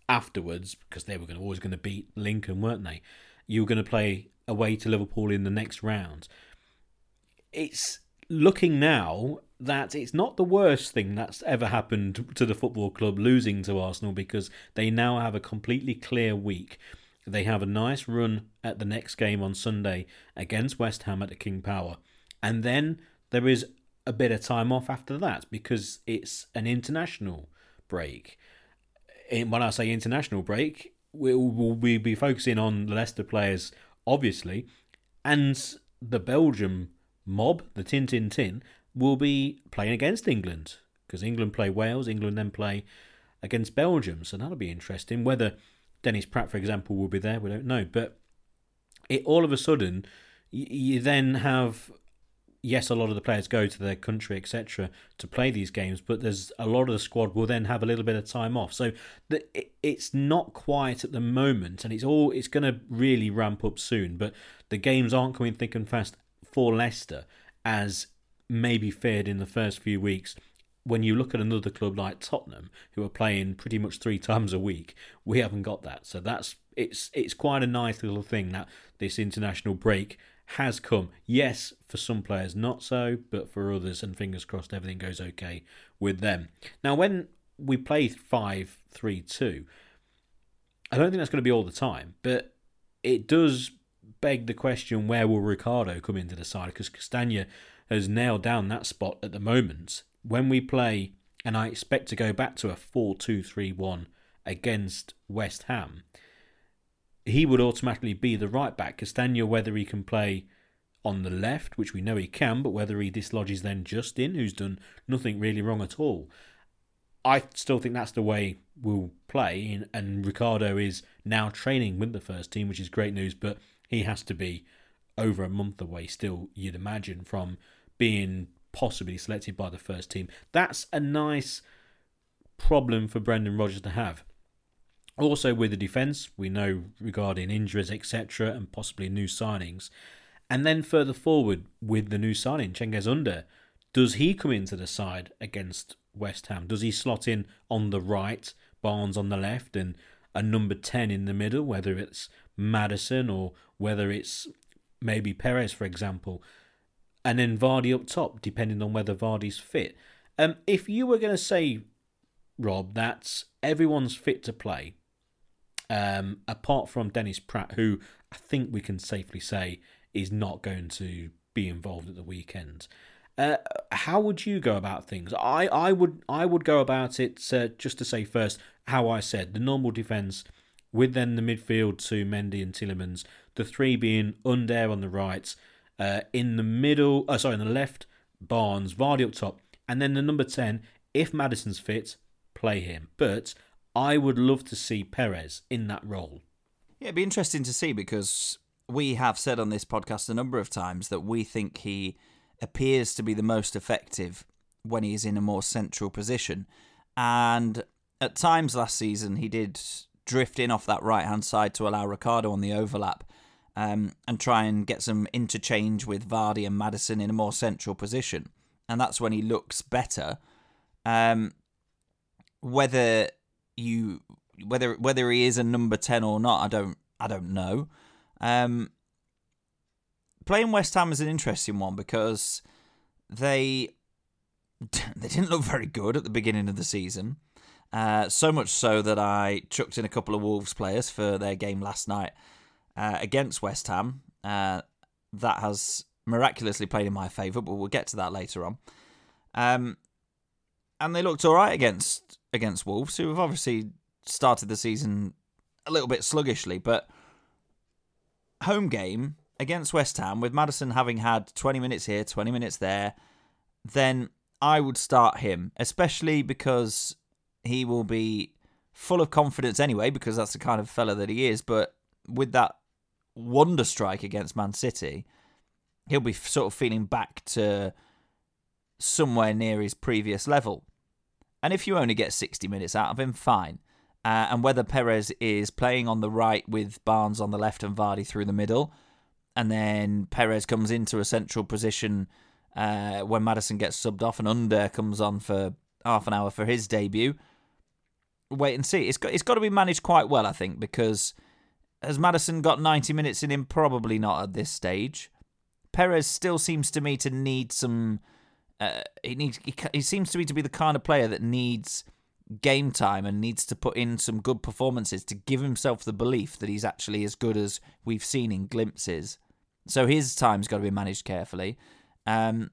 afterwards, because they were going to, always going to beat Lincoln, weren't they? You were going to play away to Liverpool in the next round. It's looking now that it's not the worst thing that's ever happened to the football club losing to Arsenal because they now have a completely clear week. They have a nice run at the next game on Sunday against West Ham at the King Power. And then there is a bit of time off after that because it's an international break. In- When I say international break, we'll, we'll be focusing on the Leicester players, obviously, and the Belgium mob, the Tin Tin Tin, will be playing against England because England play Wales, England then play against Belgium. So that'll be interesting. Whether Dennis Praet, for example, will be there, we don't know. But it all of a sudden, you, you then have yes, a lot of the players go to their country, etc., to play these games, but there's a lot of the squad will then have a little bit of time off. So the, it, it's not quiet at the moment, and it's all it's going to really ramp up soon. But the games aren't coming thick and fast for Leicester as maybe feared in the first few weeks. When you look at another club like Tottenham, who are playing pretty much three times a week, we haven't got that. So that's it's it's quite a nice little thing that this international break has come. Yes, for some players not so, but for others, and fingers crossed everything goes okay with them. Now, when we play 5 3 2, I don't think that's going to be all the time, but it does beg the question where will Ricardo come into the side? Because Castagna has nailed down that spot at the moment. When we play, and I expect to go back to a 4 2 3 1 against West Ham he would automatically be the right back. Castagna, whether he can play on the left, which we know he can, but whether he dislodges then Justin, who's done nothing really wrong at all. I still think that's the way we'll play, and Ricardo is now training with the first team, which is great news, but he has to be over a month away still, you'd imagine, from being possibly selected by the first team. That's a nice problem for Brendan Rodgers to have. Also, with the defence, we know regarding injuries, etc., and possibly new signings. And then further forward with the new signing, Cengiz Under, does he come into the side against West Ham? Does he slot in on the right, Barnes on the left, and a number 10 in the middle, whether it's Maddison or whether it's maybe Perez, for example, and then Vardy up top, depending on whether Vardy's fit? Um, if you were going to say, Rob, that everyone's fit to play, um, apart from Dennis Praet, who I think we can safely say is not going to be involved at the weekend. Uh, how would you go about things? I, I would I would go about it uh, just to say first how I said the normal defence with then the midfield to Mendy and Tielemans, the three being Under on the right, uh, in the middle, uh, sorry, in the left, Barnes, Vardy up top, and then the number ten, if Maddison's fit, play him. But I would love to see Perez in that role.
Yeah, it'd be interesting to see because we have said on this podcast a number of times that we think he appears to be the most effective when he's in a more central position. And at times last season, he did drift in off that right hand side to allow Ricardo on the overlap um, and try and get some interchange with Vardy and Maddison in a more central position. And that's when he looks better. Um, whether you whether whether he is a number ten or not, I don't I don't know. Um, playing West Ham is an interesting one because they they didn't look very good at the beginning of the season. Uh, so much so that I chucked in a couple of Wolves players for their game last night uh, against West Ham. Uh, that has miraculously played in my favour, but we'll get to that later on. Um, and they looked all right against against Wolves, who have obviously started the season a little bit sluggishly, but home game against West Ham with Maddison having had 20 minutes here, 20 minutes there, then I would start him, especially because he will be full of confidence anyway, because that's the kind of fella that he is. But with that wonder strike against Man City, he'll be sort of feeling back to somewhere near his previous level. And if you only get 60 minutes out of him, fine. Uh, and whether Perez is playing on the right with Barnes on the left and Vardy through the middle, and then Perez comes into a central position uh, when Maddison gets subbed off and Under comes on for half an hour for his debut. Wait and see. It's got it's got to be managed quite well, I think, because has Maddison got 90 minutes in him? Probably not at this stage. Perez still seems to me to need some uh, he needs. He, he seems to me to be the kind of player that needs game time and needs to put in some good performances to give himself the belief that he's actually as good as we've seen in glimpses. So his time's got to be managed carefully. Um,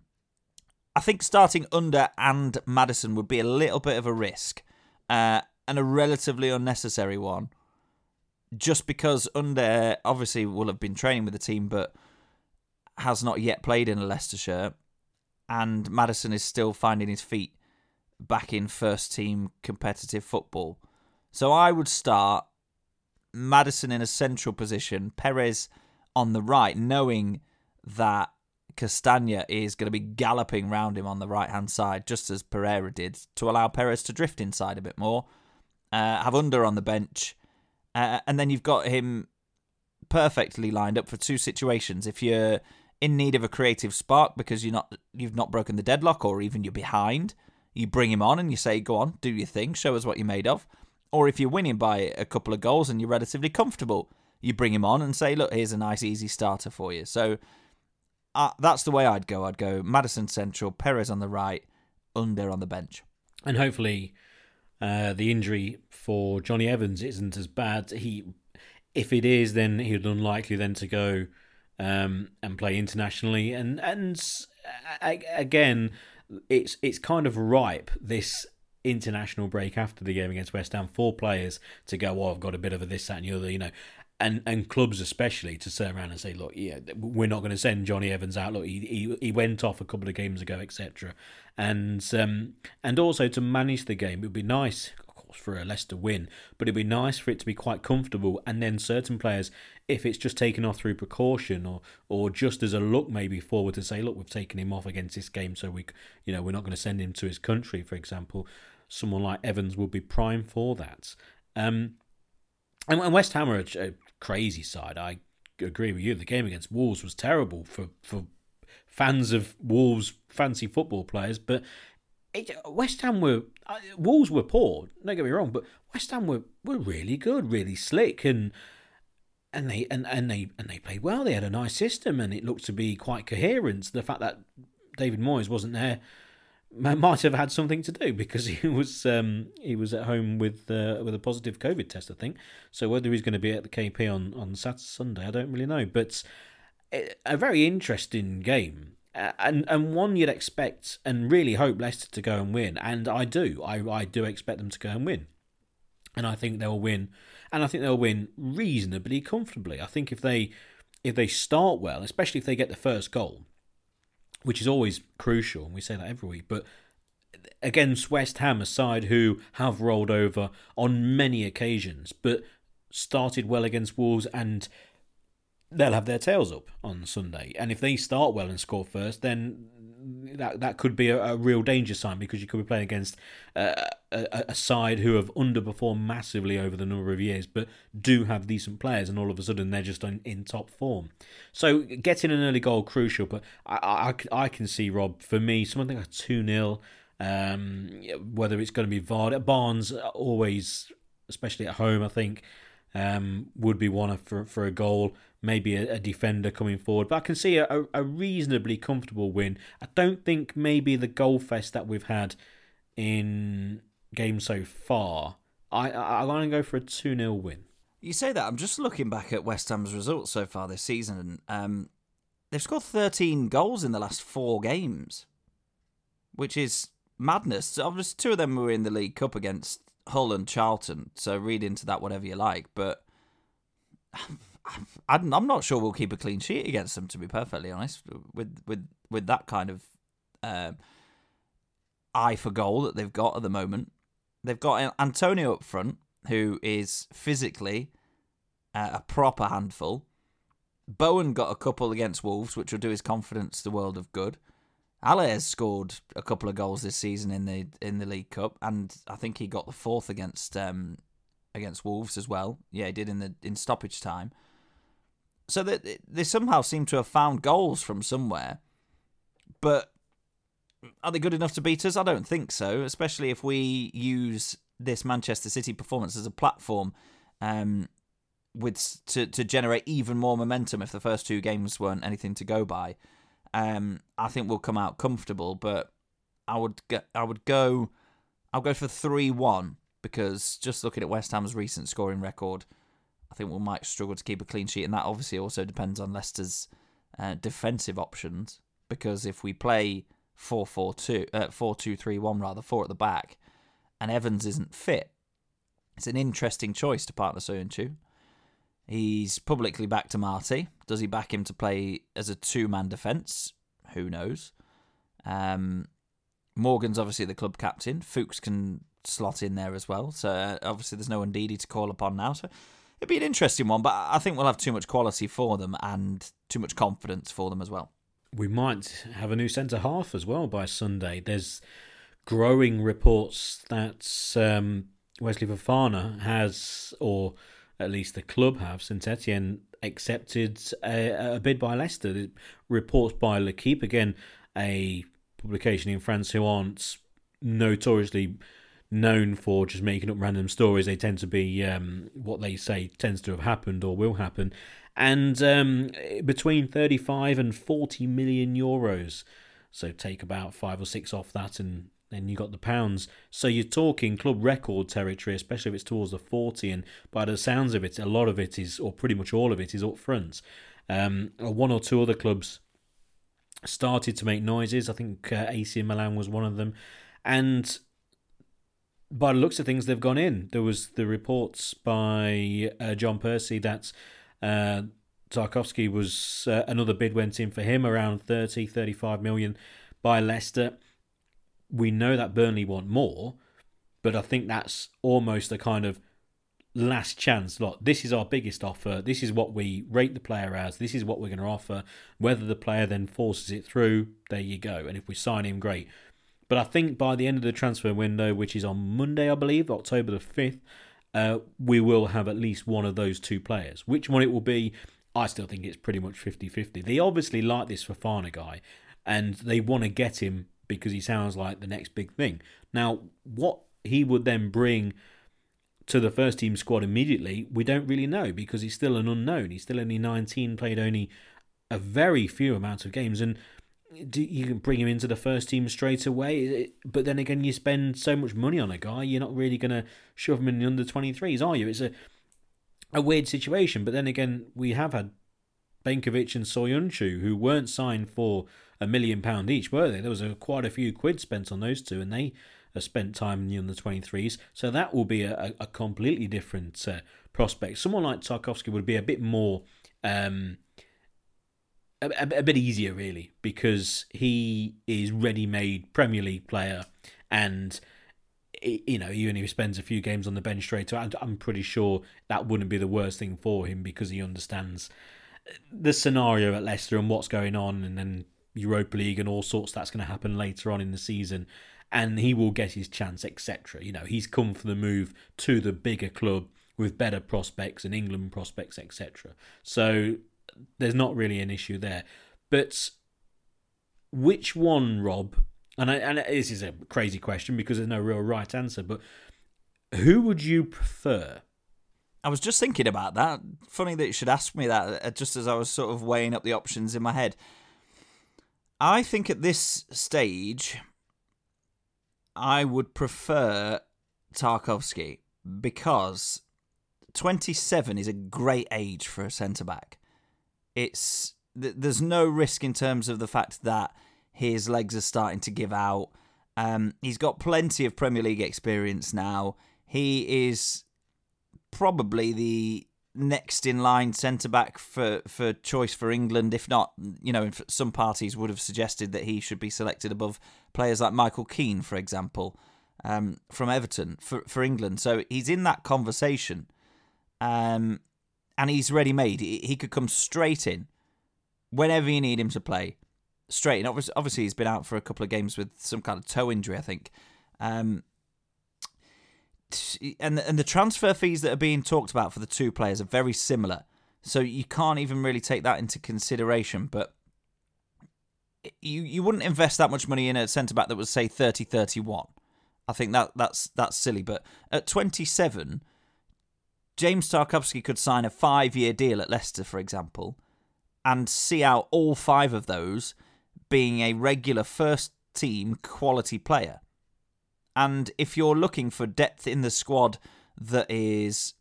I think starting under and Maddison would be a little bit of a risk uh, and a relatively unnecessary one. Just because under obviously will have been training with the team, but has not yet played in a Leicester shirt and Maddison is still finding his feet back in first team competitive football. So I would start Maddison in a central position, Perez on the right, knowing that Castagna is going to be galloping round him on the right hand side, just as Pereira did, to allow Perez to drift inside a bit more. Uh, have Under on the bench, uh, and then you've got him perfectly lined up for two situations. If you're in need of a creative spark because you're not you've not broken the deadlock or even you're behind, you bring him on and you say, "Go on, do your thing, show us what you're made of." Or if you're winning by a couple of goals and you're relatively comfortable, you bring him on and say, "Look, here's a nice easy starter for you." So uh, that's the way I'd go. I'd go Maddison central, Perez on the right, Under on the bench.
And hopefully, uh, the injury for Jonny Evans isn't as bad. He, if it is, then he'd unlikely then to go um, and play internationally. And and again, it's it's kind of ripe this international break after the game against West Ham for players to go, oh, I've got a bit of a this, that, and the other, you know, and and clubs especially to turn around and say, look, yeah, we're not going to send Jonny Evans out. Look, he he, he went off a couple of games ago, etc. And um and also to manage the game, it would be nice, of course, for a Leicester win, but it'd be nice for it to be quite comfortable. And then certain players, if it's just taken off through precaution or or just as a look maybe forward to say, look, we've taken him off against this game, so we you know we're not going to send him to his country, for example. Someone like Evans would be prime for that. Um, and West Ham are a, crazy side. I agree with you. The game against Wolves was terrible for for fans of Wolves fancy football players, but it, West Ham were uh, Wolves were poor. Don't get me wrong, but West Ham were, were really good, really slick, and and they and, and they and they played well. They had a nice system, and it looked to be quite coherent. The fact that David Moyes wasn't there might have had something to do because he was um, he was at home with uh, with a positive COVID test, I think. So whether he's going to be at the KP on on Saturday, Sunday, I don't really know. But a very interesting game. And and one you'd expect and really hope Leicester to go and win, and I do. I, I do expect them to go and win, and I think they'll win, and I think they'll win reasonably comfortably. I think if they if they start well, especially if they get the first goal, which is always crucial, and we say that every week. But against West Ham, a side who have rolled over on many occasions, but started well against Wolves, and they'll have their tails up on Sunday. And if they start well and score first, then that that could be a, a real danger sign because you could be playing against uh, a, a, side who have underperformed massively over the number of years, but do have decent players, and all of a sudden they're just in, in top form. So getting an early goal crucial, but I, I, I can see Rob for me something like two 0 um, whether it's going to be Vardy, Barnes always, especially at home, I think um, would be one for for a goal maybe a, a, defender coming forward. But I can see a, a, reasonably comfortable win. I don't think maybe the goal fest that we've had in games so far. I, I, I'm going to go for a 2 0 win.
You say that. I'm just looking back at West Ham's results so far this season. Um, they've scored 13 goals in the last four games, which is madness. Obviously, two of them were in the League Cup against Hull and Charlton, so read into that whatever you like. But I'm, not sure we'll keep a clean sheet against them. To be perfectly honest, with with with that kind of uh, eye for goal that they've got at the moment, they've got Antonio up front, who is physically uh, a proper handful. Bowen got a couple against Wolves, which will do his confidence the world of good. Haller scored a couple of goals this season in the in the League Cup, and I think he got the fourth against um, against Wolves as well. Yeah, he did in the in stoppage time. So they, they somehow seem to have found goals from somewhere. But are they good enough to beat us? I don't think so, especially if we use this Manchester City performance as a platform um, with to, to generate even more momentum if the first two games weren't anything to go by. Um, I think we'll come out comfortable, but I would get, I would go I'll go for 3-1 because just looking at West Ham's recent scoring record, I think we might struggle to keep a clean sheet, and that obviously also depends on Leicester's uh, defensive options. Because if we play 4 4 2, uh, 4 2 3 1, rather, 4 at the back, and Evans isn't fit, it's an interesting choice to partner Söyüncü. He's publicly backed Amartey. Does he back him to play as a two man defence? Who knows? Um, Morgan's obviously the club captain. Fuchs can slot in there as well. So uh, obviously there's no Ndidi to call upon now. So it'd be an interesting one, but I think we'll have too much quality for them and too much confidence for them as well.
we might have a new centre half as well by Sunday. There's growing reports that um, Wesley Fofana has, or at least the club have, Saint-Étienne accepted a, a bid by Leicester. Reports by L'Equipe, again, a publication in France who aren't notoriously known for just making up random stories. They tend to be um, what they say tends to have happened or will happen. And um, between 35 and 40 million euros. So take about five or six off that, and then you got the pounds. So you're talking club record territory, especially if it's towards the 40. And by the sounds of it, a lot of it is, or pretty much all of it, is up front. Um, one or two other clubs started to make noises. I think uh, AC Milan was one of them. And by the looks of things, they've gone in. There was the reports by uh, John Percy that uh, Tarkowski was uh, another bid went in for him around 30, 35 million by Leicester. We know that Burnley want more, but I think that's almost a kind of last chance. Look, this is our biggest offer. This is what we rate the player as. This is what we're going to offer. Whether the player then forces it through, there you go. And if we sign him, great. But I think by the end of the transfer window, which is on Monday, I believe, October the 5th, uh, we will have at least one of those two players. Which one it will be, I still think it's pretty much 50 50. They obviously like this Fofana guy, and they want to get him because he sounds like the next big thing. Now, what he would then bring to the first team squad immediately, we don't really know because he's still an unknown. He's still only 19, played only a very few amount of games, and you can bring him into the first team straight away. But then again, you spend so much money on a guy, you're not really going to shove him in the under 23s, are you? It's a a weird situation. But then again, we have had Benkovic and Soyuncu who weren't signed for a million pound each, were they? There was a, quite a few quid spent on those two, and they spent time in the under 23s. So that will be a, a completely different uh, prospect. Someone like Tarkowski would be a bit more. Um, a, a, bit easier, really, because he is ready-made Premier League player, and you know, even if he spends a few games on the bench straight away, I'm pretty sure that wouldn't be the worst thing for him because he understands uh, the scenario at Leicester and what's going on, and then Europa League and all sorts that's going to happen later on in the season, and he will get his chance, etc. You know, he's come for the move to the bigger club with better prospects and England prospects, etc. So there's not really an issue there. But which one, Rob? And I, and this is a crazy question because there's no real right answer. But who would you prefer?
I was just thinking about that. Funny that you should ask me that uh, just as I was sort of weighing up the options in my head. I think at this stage, I would prefer Tarkowski because 27 is a great age for a centre back it's there's no risk in terms of the fact that his legs are starting to give out. Um, he's got plenty of Premier League experience now. He is probably the next in line centre back for, for choice for England. If not, you know, some parties would have suggested that he should be selected above players like Michael Keane, for example, um, from Everton for, for England. So he's in that conversation. Um, and he's ready made. He could come straight in whenever you need him to play. Straight in. Obviously, he's been out for a couple of games with some kind of toe injury, I think. Um, and and the transfer fees that are being talked about for the two players are very similar, so you can't even really take that into consideration. But you you wouldn't invest that much money in a centre back that was say 30 31. I think that that's that's silly. But at 27, James Tarkowski could sign a five year deal at Leicester, for example, and see out all five of those being a regular first team quality player. And if you're looking for depth in the squad that is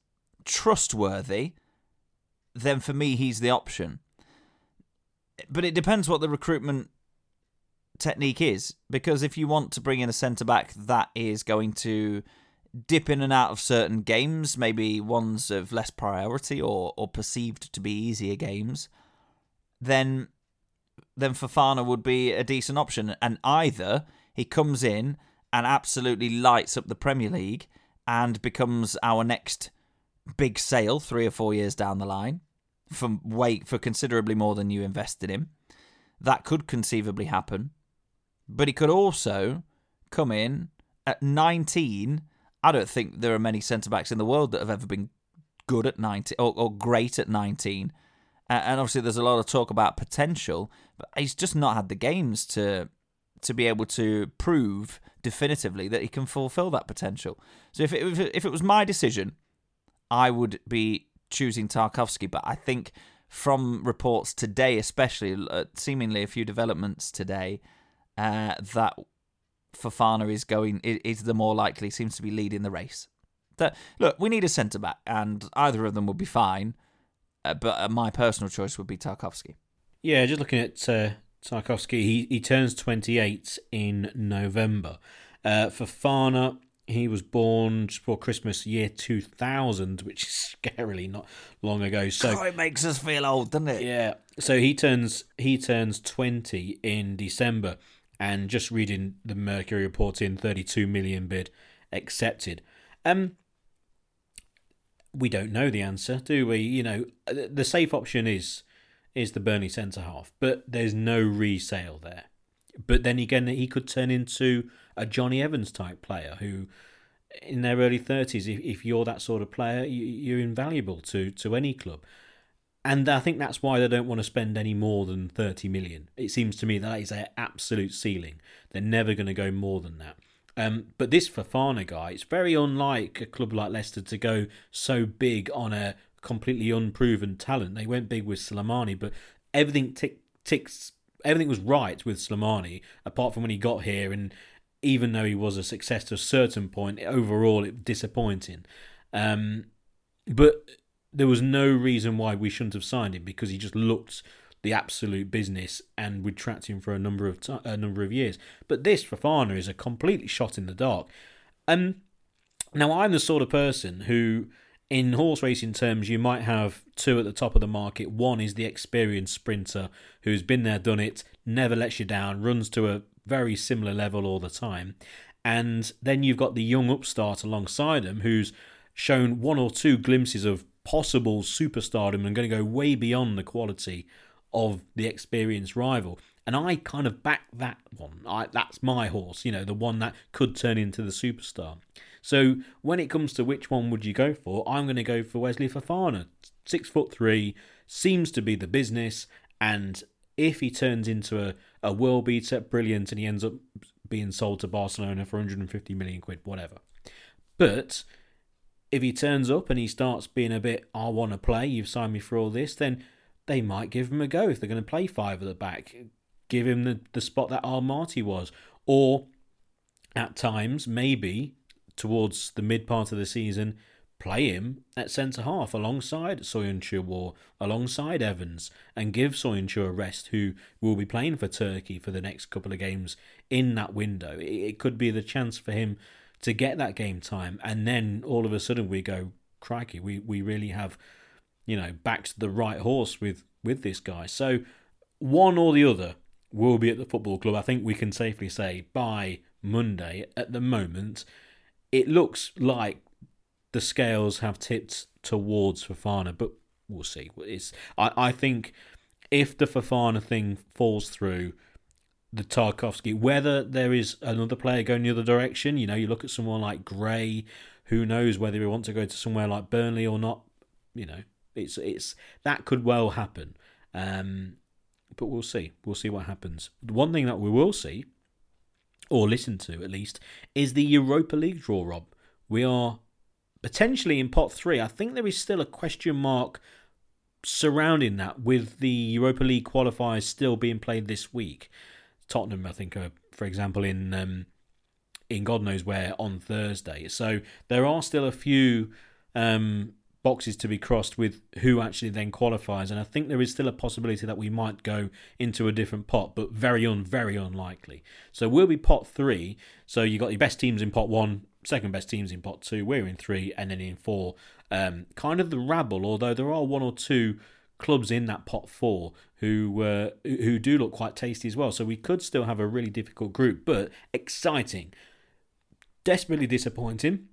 trustworthy, then for me, he's the option. But it depends what the recruitment technique is, because if you want to bring in a centre back that is going to dip in and out of certain games, maybe ones of less priority or, or perceived to be easier games, then then Fofana would be a decent option. And either he comes in and absolutely lights up the Premier League and becomes our next big sale three or four years down the line for wait for considerably more than you invested in. that could conceivably happen. But he could also come in at 19. I don't think there are many centre backs in the world that have ever been good at 19 or, or great at 19. Uh, and obviously, there's a lot of talk about potential, but he's just not had the games to to be able to prove definitively that he can fulfill that potential. So if it, if it was my decision, I would be choosing Tarkowski. But I think from reports today, especially uh, seemingly a few developments today, uh, that Fofana is going is the more likely, seems to be leading the race. That look, we need a centre back, and either of them would be fine. Uh, but uh, my personal choice would be Tarkowski.
Yeah, just looking at uh, Tarkowski, he he turns twenty eight in November. Uh, Fofana, he was born just before Christmas, year two thousand, which is scarily not long ago. So
oh, it makes us feel old, doesn't it?
Yeah. So he turns he turns twenty in December, and just reading the Mercury report in thirty two million bid accepted. Um, we don't know the answer, do we? You know, the safe option is is the Burnley centre half, but there's no resale there. But then again, he could turn into a Jonny Evans type player who, in their early thirties, if, if you're that sort of player, you, are invaluable to to any club. And I think that's why they don't want to spend any more than 30 million. It seems to me that is their absolute ceiling. They're never going to go more than that. Um, but this Fofana guy, it's very unlike a club like Leicester to go so big on a completely unproven talent. They went big with Slimani, but everything tick, ticks. Everything was right with Slimani, apart from when he got here, and even though he was a success to a certain point, overall it was disappointing. Um, but there was no reason why we shouldn't have signed him because he just looked the absolute business and would tracked him for a number of t- a number of years. But this Fofana is a completely shot in the dark. Um, now I'm the sort of person who, in horse racing terms, you might have two at the top of the market. One is the experienced sprinter who's been there, done it, never lets you down, runs to a very similar level all the time, and then you've got the young upstart alongside him who's shown one or two glimpses of possible superstardom and going to go way beyond the quality of the experienced rival. And I kind of back that one. I, that's my horse, you know, the one that could turn into the superstar. So when it comes to which one would you go for, I'm going to go for Wesley Fofana. Six foot three, seems to be the business, and if he turns into a, a world beater, brilliant, and he ends up being sold to Barcelona for 150 million quid, whatever. But if he turns up and he starts being a bit, I want to play, you've signed me for all this, then they might give him a go if they're going to play five at the back. Give him the, the spot that Amartey was. Or at times, maybe towards the mid part of the season, play him at centre half alongside Soyuncu or alongside Evans and give Soyuncu a rest who will be playing for Turkey for the next couple of games in that window. It could be the chance for him to get that game time and then all of a sudden we go, crikey, we, we really have you know, backed the right horse with with this guy. So one or the other will be at the football club. I think we can safely say by Monday. At the moment, it looks like the scales have tipped towards Fofana, but we'll see. It's I, I think if the Fofana thing falls through, the Tarkowski. whether there is another player going the other direction, you know, you look at someone like Gray, who knows whether he want to go to somewhere like Burnley or not, you know, it's it's that could well happen, um, but we'll see. We'll see what happens. The one thing that we will see, or listen to at least, is the Europa League draw. Rob, we are potentially in pot three. I think there is still a question mark surrounding that, with the Europa League qualifiers still being played this week. Tottenham, I think, for example, in um, in God knows where on Thursday. So there are still a few um, boxes to be crossed with who actually then qualifies. And I think there is still a possibility that we might go into a different pot, but very un very unlikely. So we'll be pot three. So you got your best teams in pot one, second best teams in pot two. We're in three, and then in four. Um, kind of the rabble, although there are one or two clubs in that pot four who uh, who do look quite tasty as well. So we could still have a really difficult group, but exciting. Desperately disappointing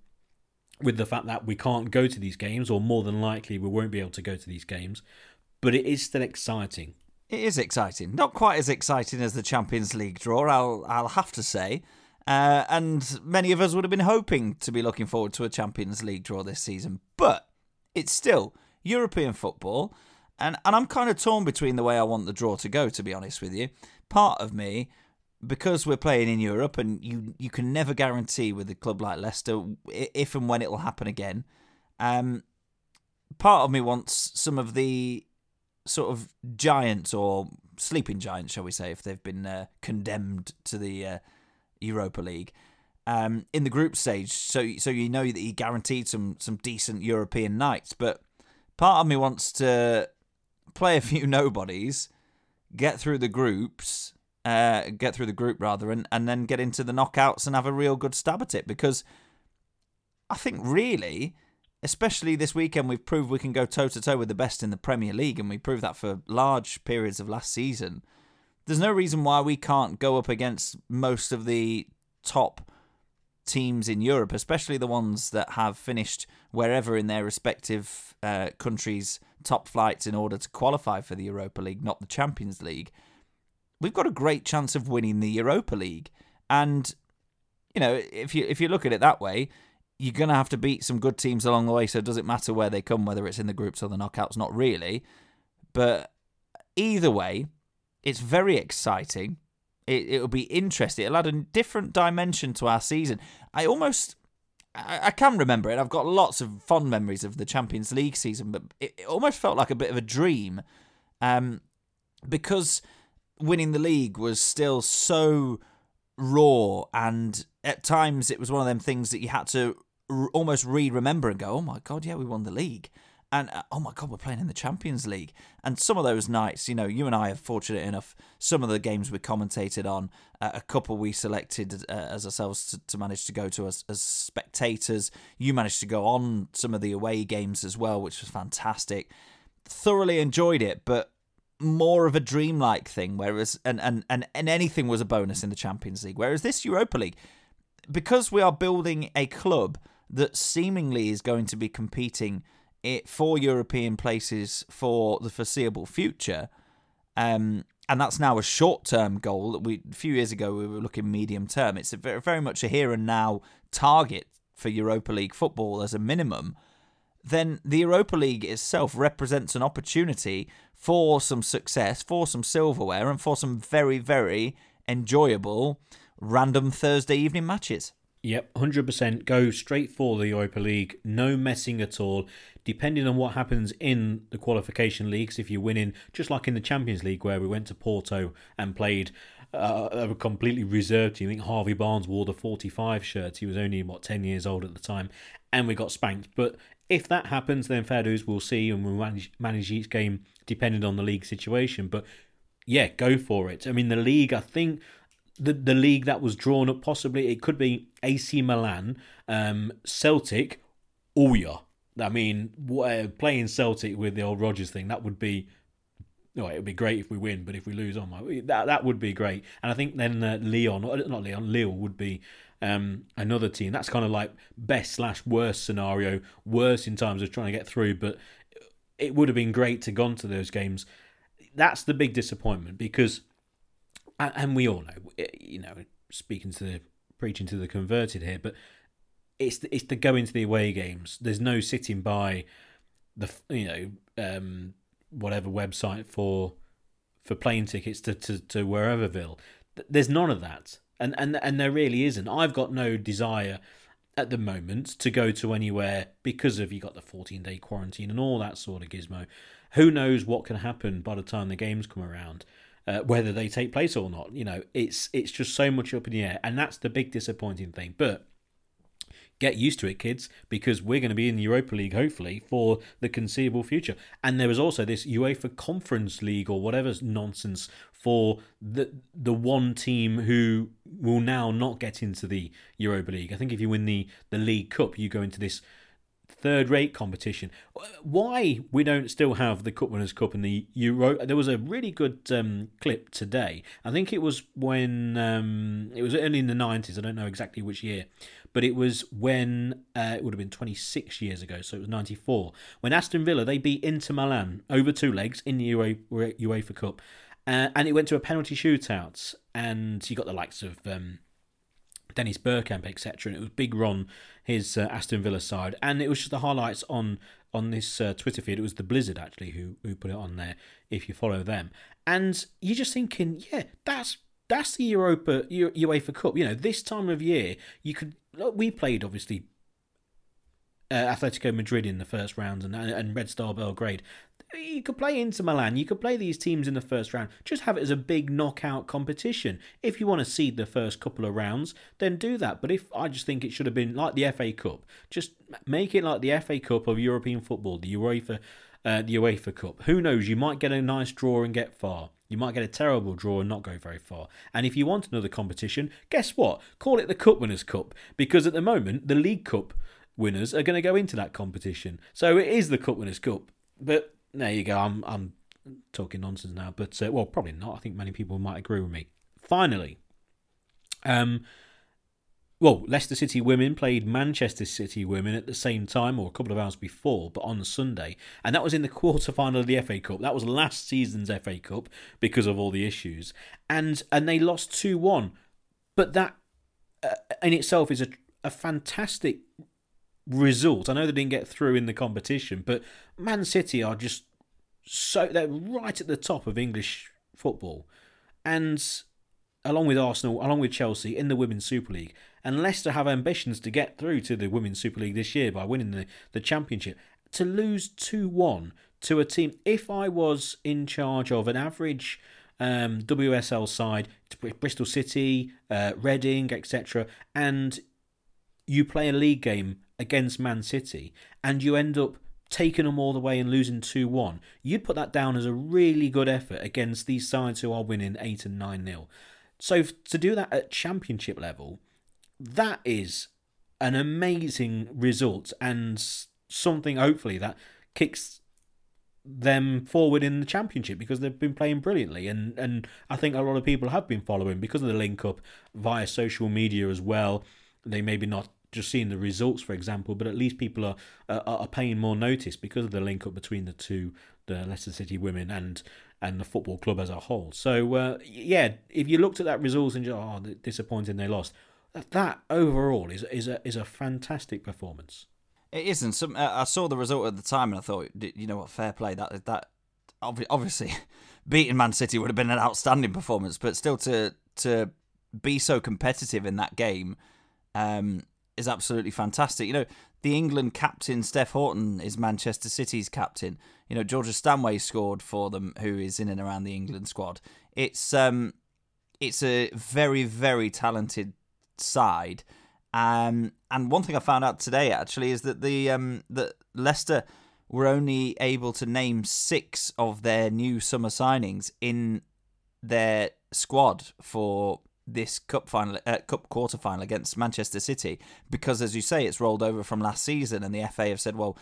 with the fact that we can't go to these games, or more than likely we won't be able to go to these games. But it is still exciting.
It is exciting. Not quite as exciting as the Champions League draw, I'll I'll have to say. Uh, and many of us would have been hoping to be looking forward to a Champions League draw this season. But it's still European football, and, and I'm kind of torn between the way I want the draw to go, to be honest with you. Part of me, because we're playing in Europe, and you, you can never guarantee with a club like Leicester if and when it will happen again, um, part of me wants some of the sort of giants or sleeping giants, shall we say, if they've been uh, condemned to the uh, Europa League. Um, in the group stage, so so you know that he guaranteed some some decent European nights. But part of me wants to play a few nobodies, get through the groups, uh, get through the group rather, and and then get into the knockouts and have a real good stab at it. Because I think really, especially this weekend, we've proved we can go toe to toe with the best in the Premier League, and we proved that for large periods of last season there's no reason why we can't go up against most of the top teams in Europe, especially the ones that have finished wherever in their respective uh, countries' top flights in order to qualify for the Europa League, not the Champions League. We've got a great chance of winning the Europa League, and you know if you if you look at it that way, you're going to have to beat some good teams along the way. So it doesn't matter where they come, whether it's in the groups or the knockouts, not really. But either way, it's very exciting. It, it'll be interesting. It'll add a different dimension to our season. I almost, I, I can remember it. I've got lots of fond memories of the Champions League season, but it, it almost felt like a bit of a dream, um, because winning the league was still so raw, and at times it was one of them things that you had to r- almost re-remember and go, "Oh my god, yeah, we won the league." And uh, oh my god, we're playing in the Champions League. And some of those nights, you know, you and I are fortunate enough. Some of the games we commentated on, uh, a couple we selected uh, as ourselves to, to, manage to go to as, as spectators. You managed to go on some of the away games as well, which was fantastic. Thoroughly enjoyed it, but more of a dreamlike thing. Whereas and and and, and anything was a bonus in the Champions League. Whereas this Europa League, because we are building a club that seemingly is going to be competing it for European places for the foreseeable future. Um, and that's now a short-term goal. That we a few years ago we were looking medium term. It's very, very much a here and now target for Europa League football as a minimum. Then the Europa League itself represents an opportunity for some success, for some silverware, and for some very, very enjoyable random Thursday evening matches.
Yep, 100% go straight for the Europa League, no messing at all. Depending on what happens in the qualification leagues, if you're winning, just like in the Champions League where we went to Porto and played uh, a completely reserved team. I think Harvey Barnes wore the 45 shirt. He was only, what, 10 years old at the time, and we got spanked. But if that happens, then fair dues, we'll see, and we'll manage, manage each game depending on the league situation. But yeah, go for it. I mean, the league, I think the the league that was drawn up. Possibly it could be AC Milan, um, Celtic, Ouya. I mean, uh, playing Celtic with the old Rodgers thing that would be. No, it would be great if we win, but if we lose, oh that that would be great. And I think then uh, Leon, not Leon, Lille would be um, another team. That's kind of like best slash worst scenario, worse in terms of trying to get through. But it would have been great to gone to those games. That's the big disappointment because and we all know, eh, you know, speaking to the preaching to the converted here, but it's the, it's the go into the away games. There's no sitting by the you know um, whatever website for for plane tickets to, to, to whereverville. There's none of that, and and and there really isn't. I've got no desire at the moment to go to anywhere because of you got the 14 day quarantine and all that sort of gizmo. Who knows what can happen by the time the games come around? Uh, whether they take place or not. You know, it's it's just so much up in the air, and that's the big disappointing thing. But get used to it, kids, because we're going to be in the Europa League, hopefully, for the conceivable future. And there is also this UEFA Conference League or whatever nonsense for the the one team who will now not get into the Europa League. I think if you win the the League Cup, you go into this third rate competition. Why we don't still have the Cup Winners' Cup and the Euro? There was a really good um, clip today. I think it was when um, it was early in the nineties. I don't know exactly which year, but it was when uh, it would have been twenty six years ago. So it was ninety four when Aston Villa they beat Inter Milan over two legs in the UEFA Cup, uh, and it went to a penalty shootout, and you got the likes of. Um, Dennis Bergkamp, etc. And it was Big Ron, his uh, Aston Villa side, and it was just the highlights on on this uh, Twitter feed. It was the Blizzard actually who who put it on there. If you follow them, and you're just thinking, yeah, that's that's the Europa UEFA Cup. You know, this time of year, you could. We played obviously uh, Atletico Madrid in the first round and and Red Star Belgrade you could play Inter Milan, you could play these teams in the first round. Just have it as a big knockout competition. If you want to seed the first couple of rounds, then do that. But if I just think it should have been like the FA Cup, just make it like the FA Cup of European football, the UEFA, uh, the UEFA Cup. Who knows? You might get a nice draw and get far. You might get a terrible draw and not go very far. And if you want another competition, guess what? Call it the Cup Winners' Cup because at the moment the League Cup winners are going to go into that competition. So it is the Cup Winners' Cup. But there you go. I'm I'm talking nonsense now, but uh, well, probably not. I think many people might agree with me. Finally, um, well, Leicester City women played Manchester City women at the same time, or a couple of hours before, but on Sunday, and that was in the quarter final of the FA Cup. That was last season's FA Cup because of all the issues, and and they lost two one, but that uh, in itself is a a fantastic result. I know they didn't get through in the competition, but Man City are just so they're right at the top of English football, and along with Arsenal, along with Chelsea in the Women's Super League, and Leicester have ambitions to get through to the Women's Super League this year by winning the, the championship. To lose two one to a team, if I was in charge of an average um, WSL side, Bristol City, uh, Reading, etc., and you play a league game against Man City and you end up taking them all the way and losing 2 1, you'd put that down as a really good effort against these sides who are winning 8 and 9 0. So to do that at championship level, that is an amazing result and something hopefully that kicks them forward in the championship because they've been playing brilliantly and and I think a lot of people have been following because of the link up via social media as well they maybe not just seeing the results, for example, but at least people are uh, are paying more notice because of the link up between the two, the Leicester City women and and the football club as a whole. So uh, yeah, if you looked at that results and just oh, disappointing they lost, that overall is is a is a fantastic performance.
It isn't. Some uh, I saw the result at the time and I thought, you know what, fair play. That that obviously beating Man City would have been an outstanding performance, but still to to be so competitive in that game. Um, is absolutely fantastic. You know, the England captain Steph Houghton is Manchester City's captain. You know, Georgia Stanway scored for them, who is in and around the England squad. It's um, it's a very very talented side. Um, and one thing I found out today actually is that the um, that Leicester were only able to name six of their new summer signings in their squad for this cup final, uh, cup quarter final against Manchester City because, as you say, it's rolled over from last season, and the FA have said, well,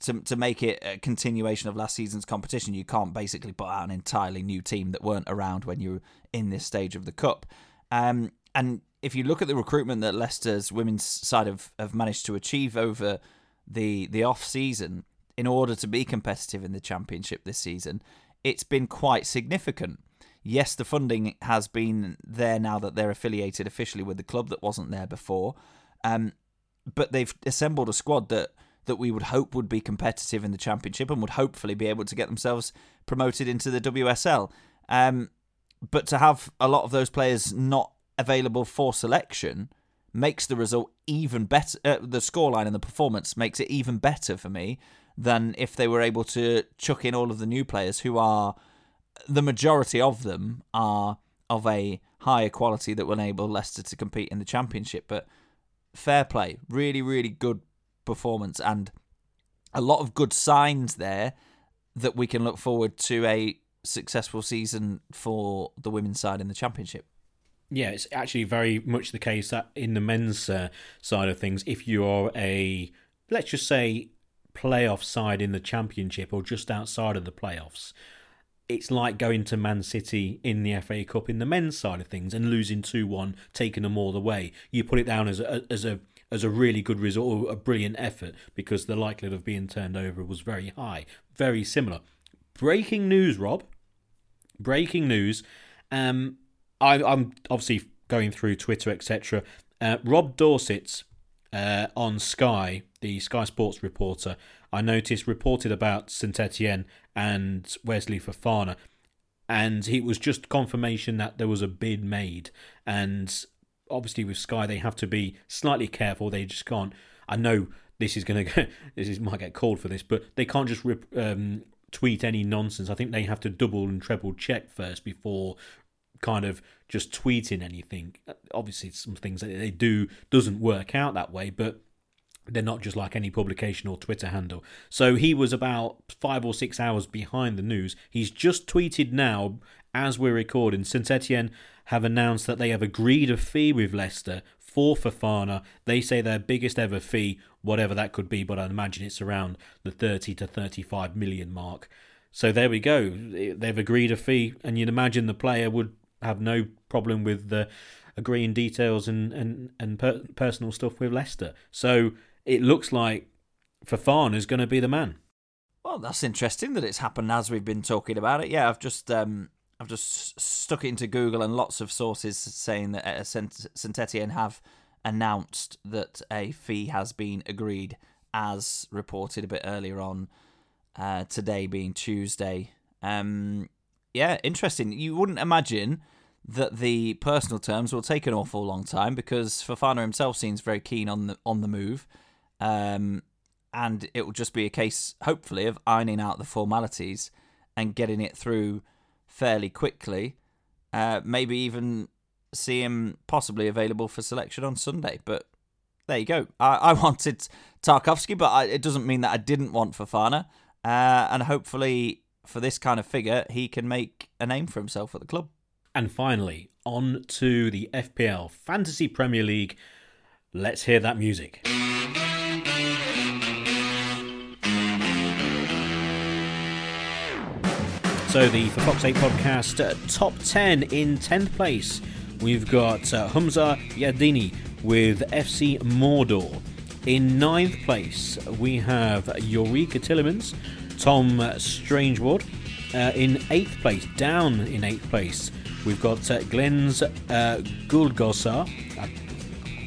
to to make it a continuation of last season's competition, you can't basically put out an entirely new team that weren't around when you were in this stage of the cup. Um, and if you look at the recruitment that Leicester's women's side have, have managed to achieve over the the off season in order to be competitive in the championship this season, it's been quite significant yes, the funding has been there now that they're affiliated officially with the club that wasn't there before. Um, but they've assembled a squad that that we would hope would be competitive in the championship and would hopefully be able to get themselves promoted into the WSL. Um, but to have a lot of those players not available for selection makes the result even better. Uh, the scoreline and the performance makes it even better for me than if they were able to chuck in all of the new players who are the majority of them are of a higher quality that will enable Leicester to compete in the Championship. But fair play, really, really good performance, and a lot of good signs there that we can look forward to a successful season for the women's side in the Championship.
Yeah, it's actually very much the case that in the men's uh, side of things, if you are a, let's just say, playoff side in the championship or just outside of the playoffs, it's like going to Man City in the FA Cup in the men's side of things and losing 2 1, taking them all the way. You put it down as a, as a as a really good result, or a brilliant effort, because the likelihood of being turned over was very high. Very similar. Breaking news, Rob. Breaking news. Um, I, I'm obviously going through Twitter, etc. Uh, Rob Dorsett's uh, on Sky, the Sky Sports reporter, I noticed reported about Saint-Étienne and Wesley Fofana, and it was just confirmation that there was a bid made. And obviously, with Sky, they have to be slightly careful. They just can't. I know this is going to this is might get called for this, but they can't just rip, um, tweet any nonsense. I think they have to double and treble check first before kind of just tweeting anything. Obviously, some things that they do doesn't work out that way, but they're not just like any publication or Twitter handle. So he was about five or six hours behind the news. He's just tweeted now, as we're recording, Saint-Étienne have announced that they have agreed a fee with Leicester for Fofana. They say their biggest ever fee, whatever that could be, but I imagine it's around the 30 to 35 million mark. So there we go. They've agreed a fee, and you'd imagine the player would have no problem with the agreeing details and and and per- personal stuff with Leicester. So it looks like Fofana is going to be the man.
Well, that's interesting that it's happened as we've been talking about it. Yeah, I've just um, I've just stuck it into Google and lots of sources saying that uh, Saint-Étienne have announced that a fee has been agreed, as reported a bit earlier on uh, today, being Tuesday. Um, yeah, interesting. You wouldn't imagine that the personal terms will take an awful long time because Fofana himself seems very keen on the on the move, um, and it will just be a case, hopefully, of ironing out the formalities and getting it through fairly quickly. Uh, maybe even see him possibly available for selection on Sunday. But there you go. I, I wanted Tarkowski, but I, it doesn't mean that I didn't want Fofana. Uh, and hopefully, for this kind of figure, he can make a name for himself at the club.
And finally, on to the FPL Fantasy Premier League. Let's hear that music. So, the For Fox 8 podcast uh, top 10 in 10th place. We've got uh, Humza Yadini with FC Mordor. In ninth place, we have Eureka Tielemans, Tom Strangewood. Uh, in eighth place, down in eighth place, we've got uh, Glenn's uh, Guldgossa, uh,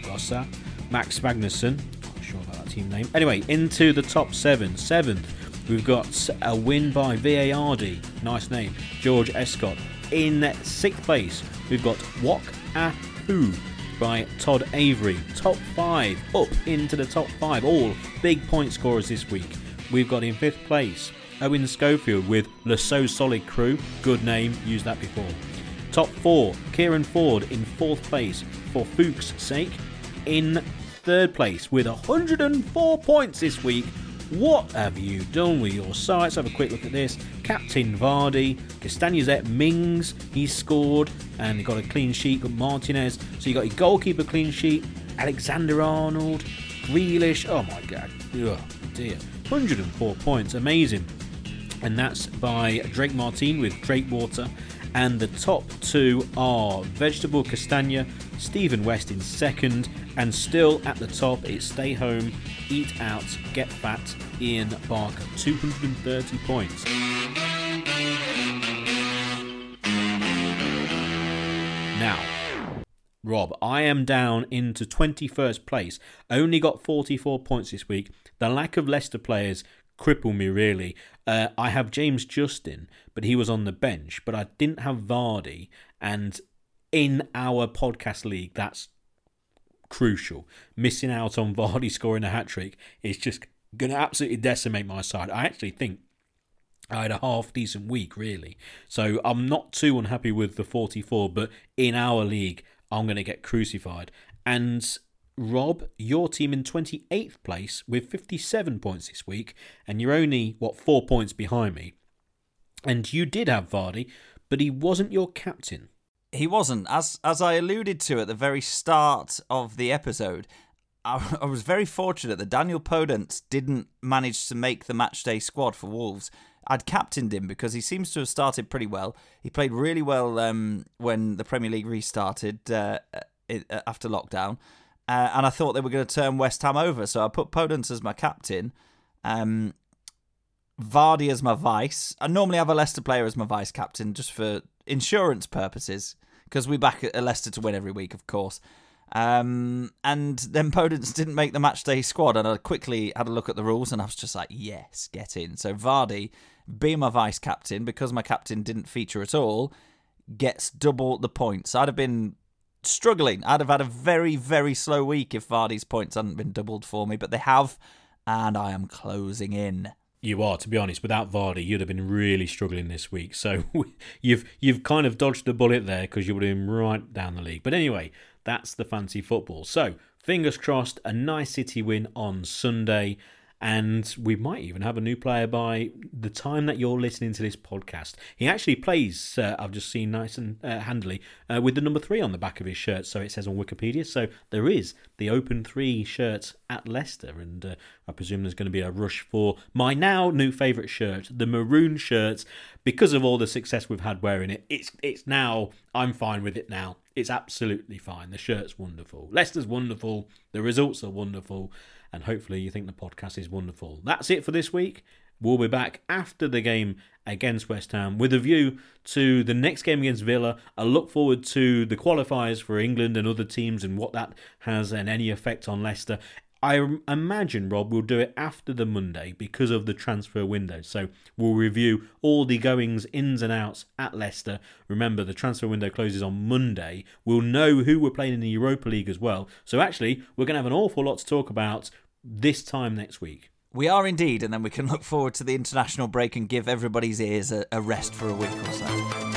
Gossa, Max Magnuson. Not sure about that team name. Anyway, into the top seven. Seventh, we've got a win by VARD. Nice name, George Escott. In sixth place, we've got Wok A Who by Todd Avery. Top five, up into the top five. All big point scorers this week. We've got in fifth place Owen Schofield with Le So Solid Crew. Good name, used that before. Top four, Kieran Ford in fourth place for Fuchs' sake. In third place with 104 points this week. What have you done with your side? Let's have a quick look at this. Captain Vardy, Castanezet Mings, he scored and he got a clean sheet. Got Martinez, so you got your goalkeeper clean sheet. Alexander Arnold, Grealish. Oh my god, oh dear, 104 points, amazing. And that's by Drake Martin with Drake Water. And the top two are Vegetable Castagna, Stephen West in second, and still at the top it's Stay Home, Eat Out, Get Fat, Ian Barker, 230 points. Now, Rob, I am down into 21st place. Only got 44 points this week. The lack of Leicester players cripple me really. Uh, I have James Justin, but he was on the bench. But I didn't have Vardy, and in our podcast league, that's crucial. Missing out on Vardy scoring a hat trick is just going to absolutely decimate my side. I actually think I had a half decent week, really. So I'm not too unhappy with the 44, but in our league, I'm going to get crucified. And Rob, your team in 28th place with 57 points this week, and you're only, what, four points behind me. And you did have Vardy, but he wasn't your captain.
He wasn't. As as I alluded to at the very start of the episode, I, I was very fortunate that Daniel Podence didn't manage to make the matchday squad for Wolves. I'd captained him because he seems to have started pretty well. He played really well um, when the Premier League restarted uh, uh after lockdown, uh, and I thought they were going to turn West Ham over, so I put Podence as my captain. Um, Vardy as my vice. I normally have a Leicester player as my vice captain just for insurance purposes because we back at Leicester to win every week, of course. Um, and then Podence didn't make the matchday squad, and I quickly had a look at the rules, and I was just like, yes, get in. So Vardy, being my vice captain, because my captain didn't feature at all, gets double the points. I'd have been struggling. I'd have had a very, very slow week if Vardy's points hadn't been doubled for me, but they have, and I am closing in.
You are, to be honest. Without Vardy, you'd have been really struggling this week. So you've you've kind of dodged the bullet there because you would have been right down the league. But anyway, that's the fancy football. So fingers crossed, a nice City win on Sunday and we might even have a new player by the time that you're listening to this podcast. He actually plays, uh, I've just seen nice and uh, handily, uh, with the number three on the back of his shirt, so it says on Wikipedia. So there is the open three shirt at Leicester, and uh, I presume there's going to be a rush for my now new favourite shirt, the maroon shirt, because of all the success we've had wearing it. It's it's now I'm fine with it now. It's absolutely fine. The shirt's wonderful. Leicester's wonderful. The results are wonderful and hopefully you think the podcast is wonderful. That's it for this week. We'll be back after the game against West Ham with a view to the next game against Villa. I look forward to the qualifiers for England and other teams and what that has and any effect on Leicester. I imagine Rob will do it after the Monday because of the transfer window. So we'll review all the goings, ins and outs at Leicester. Remember, the transfer window closes on Monday. We'll know who we're playing in the Europa League as well. So actually, we're going to have an awful lot to talk about this time next week.
We are indeed, and then we can look forward to the international break and give everybody's ears a, a rest for a week or so.